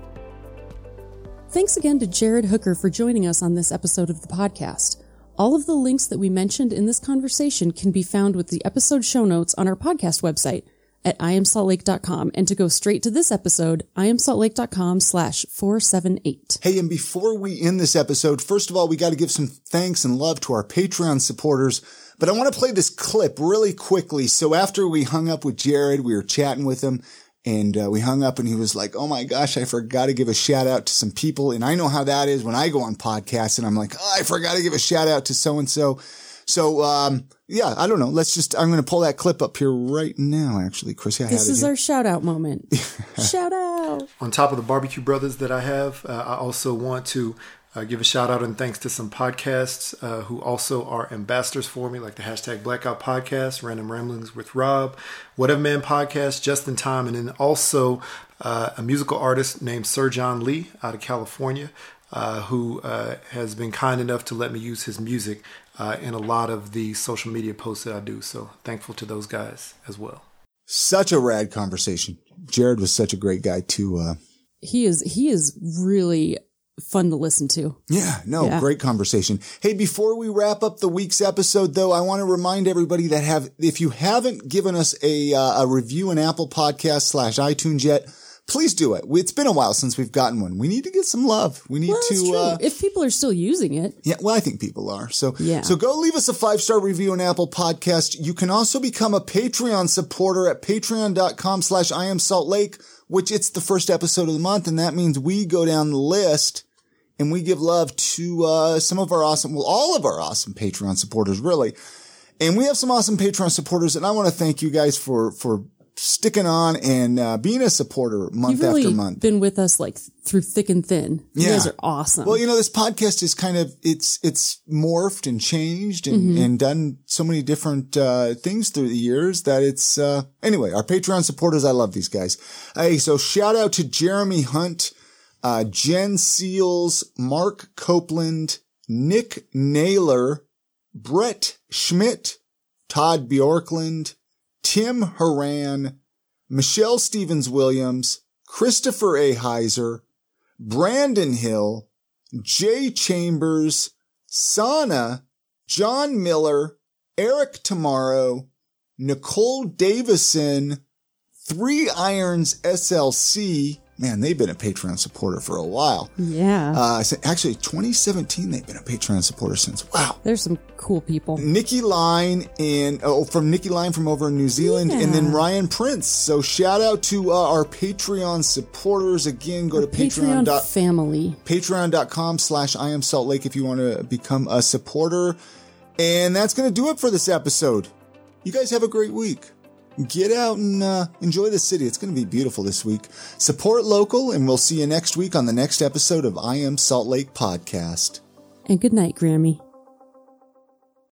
[SPEAKER 2] Thanks again to Jared Hooker for joining us on this episode of the podcast. All of the links that we mentioned in this conversation can be found with the episode show notes on our podcast website at iamsaltlake.com. And to go straight to this episode, iamsaltlake.com slash 478.
[SPEAKER 1] Hey, and before we end this episode, first of all, we got to give some thanks and love to our Patreon supporters. But I want to play this clip really quickly. So after we hung up with Jared, we were chatting with him and uh, we hung up and he was like, Oh my gosh, I forgot to give a shout out to some people. And I know how that is when I go on podcasts and I'm like, oh, I forgot to give a shout out to so and so. So, um, yeah, I don't know. Let's just, I'm going to pull that clip up here right now, actually. Chris, I
[SPEAKER 2] This
[SPEAKER 1] it
[SPEAKER 2] is
[SPEAKER 1] here.
[SPEAKER 2] our shout out moment. shout out.
[SPEAKER 3] on top of the barbecue brothers that I have, uh, I also want to uh, give a shout out and thanks to some podcasts uh, who also are ambassadors for me, like the hashtag Blackout Podcast, Random Ramblings with Rob, Whatever Man Podcast, Just in Time, and then also uh, a musical artist named Sir John Lee out of California. Uh, who uh, has been kind enough to let me use his music uh, in a lot of the social media posts that I do. So thankful to those guys as well.
[SPEAKER 1] such a rad conversation. Jared was such a great guy too. uh,
[SPEAKER 2] He is, he is really fun to listen to.
[SPEAKER 1] Yeah, no,
[SPEAKER 2] Yeah.
[SPEAKER 1] great conversation. Hey, before we wrap up the week's episode, though, I want to remind everybody that have if you haven't given us a uh, a review in Apple Podcast slash iTunes yet, please do it. It's been a while since we've gotten one. We need to get some love. We need
[SPEAKER 2] Well,
[SPEAKER 1] to.
[SPEAKER 2] true.
[SPEAKER 1] Uh,
[SPEAKER 2] if people are still using it,
[SPEAKER 1] yeah, well, I think people are. So,
[SPEAKER 2] Yeah.
[SPEAKER 1] so go leave us a five star review on Apple Podcast. You can also become a Patreon supporter at patreon.com slash I am Salt Lake, which it's the first episode of the month. And that means we go down the list and we give love to, uh, some of our awesome, well, all of our awesome Patreon supporters, really. And we have some awesome Patreon supporters. And I want to thank you guys for, for sticking on and, uh, being a supporter month
[SPEAKER 2] really
[SPEAKER 1] after month.
[SPEAKER 2] been with us like through thick and thin. You guys are awesome.
[SPEAKER 1] Well, you know, this podcast is kind of it's it's morphed and changed and, and done so many different uh, things through the years that it's uh, anyway. Our Patreon supporters, I love these guys. Hey, so shout out to Jeremy Hunt, uh, Jen Seals, Mark Copeland, Nick Naylor, Brett Schmidt, Todd Bjorkland, Tim Haran, Michelle Stevens Williams, Christopher A. Heiser, Brandon Hill, Jay Chambers, Sana, John Miller, Eric Tomorrow, Nicole Davison, Three Irons SLC, man, they've been a Patreon supporter for a while.
[SPEAKER 2] Yeah.
[SPEAKER 1] Uh, so actually, 2017, they've been a Patreon supporter since. Wow.
[SPEAKER 2] There's some cool people.
[SPEAKER 1] Nikki Line and oh, from Nikki Line from over in New Zealand, and then Ryan Prince. So shout out to uh, our Patreon supporters. Again, go to Patreon.
[SPEAKER 2] Patreon
[SPEAKER 1] dot-
[SPEAKER 2] family.
[SPEAKER 1] patreon.com slash I am Salt Lake if you want to become a supporter. And that's going to do it for this episode. You guys have a great week. Get out and uh, enjoy the city. It's going to be beautiful this week. Support local, and we'll see you next week on the next episode of I Am Salt Lake podcast.
[SPEAKER 2] And good night, Grammy.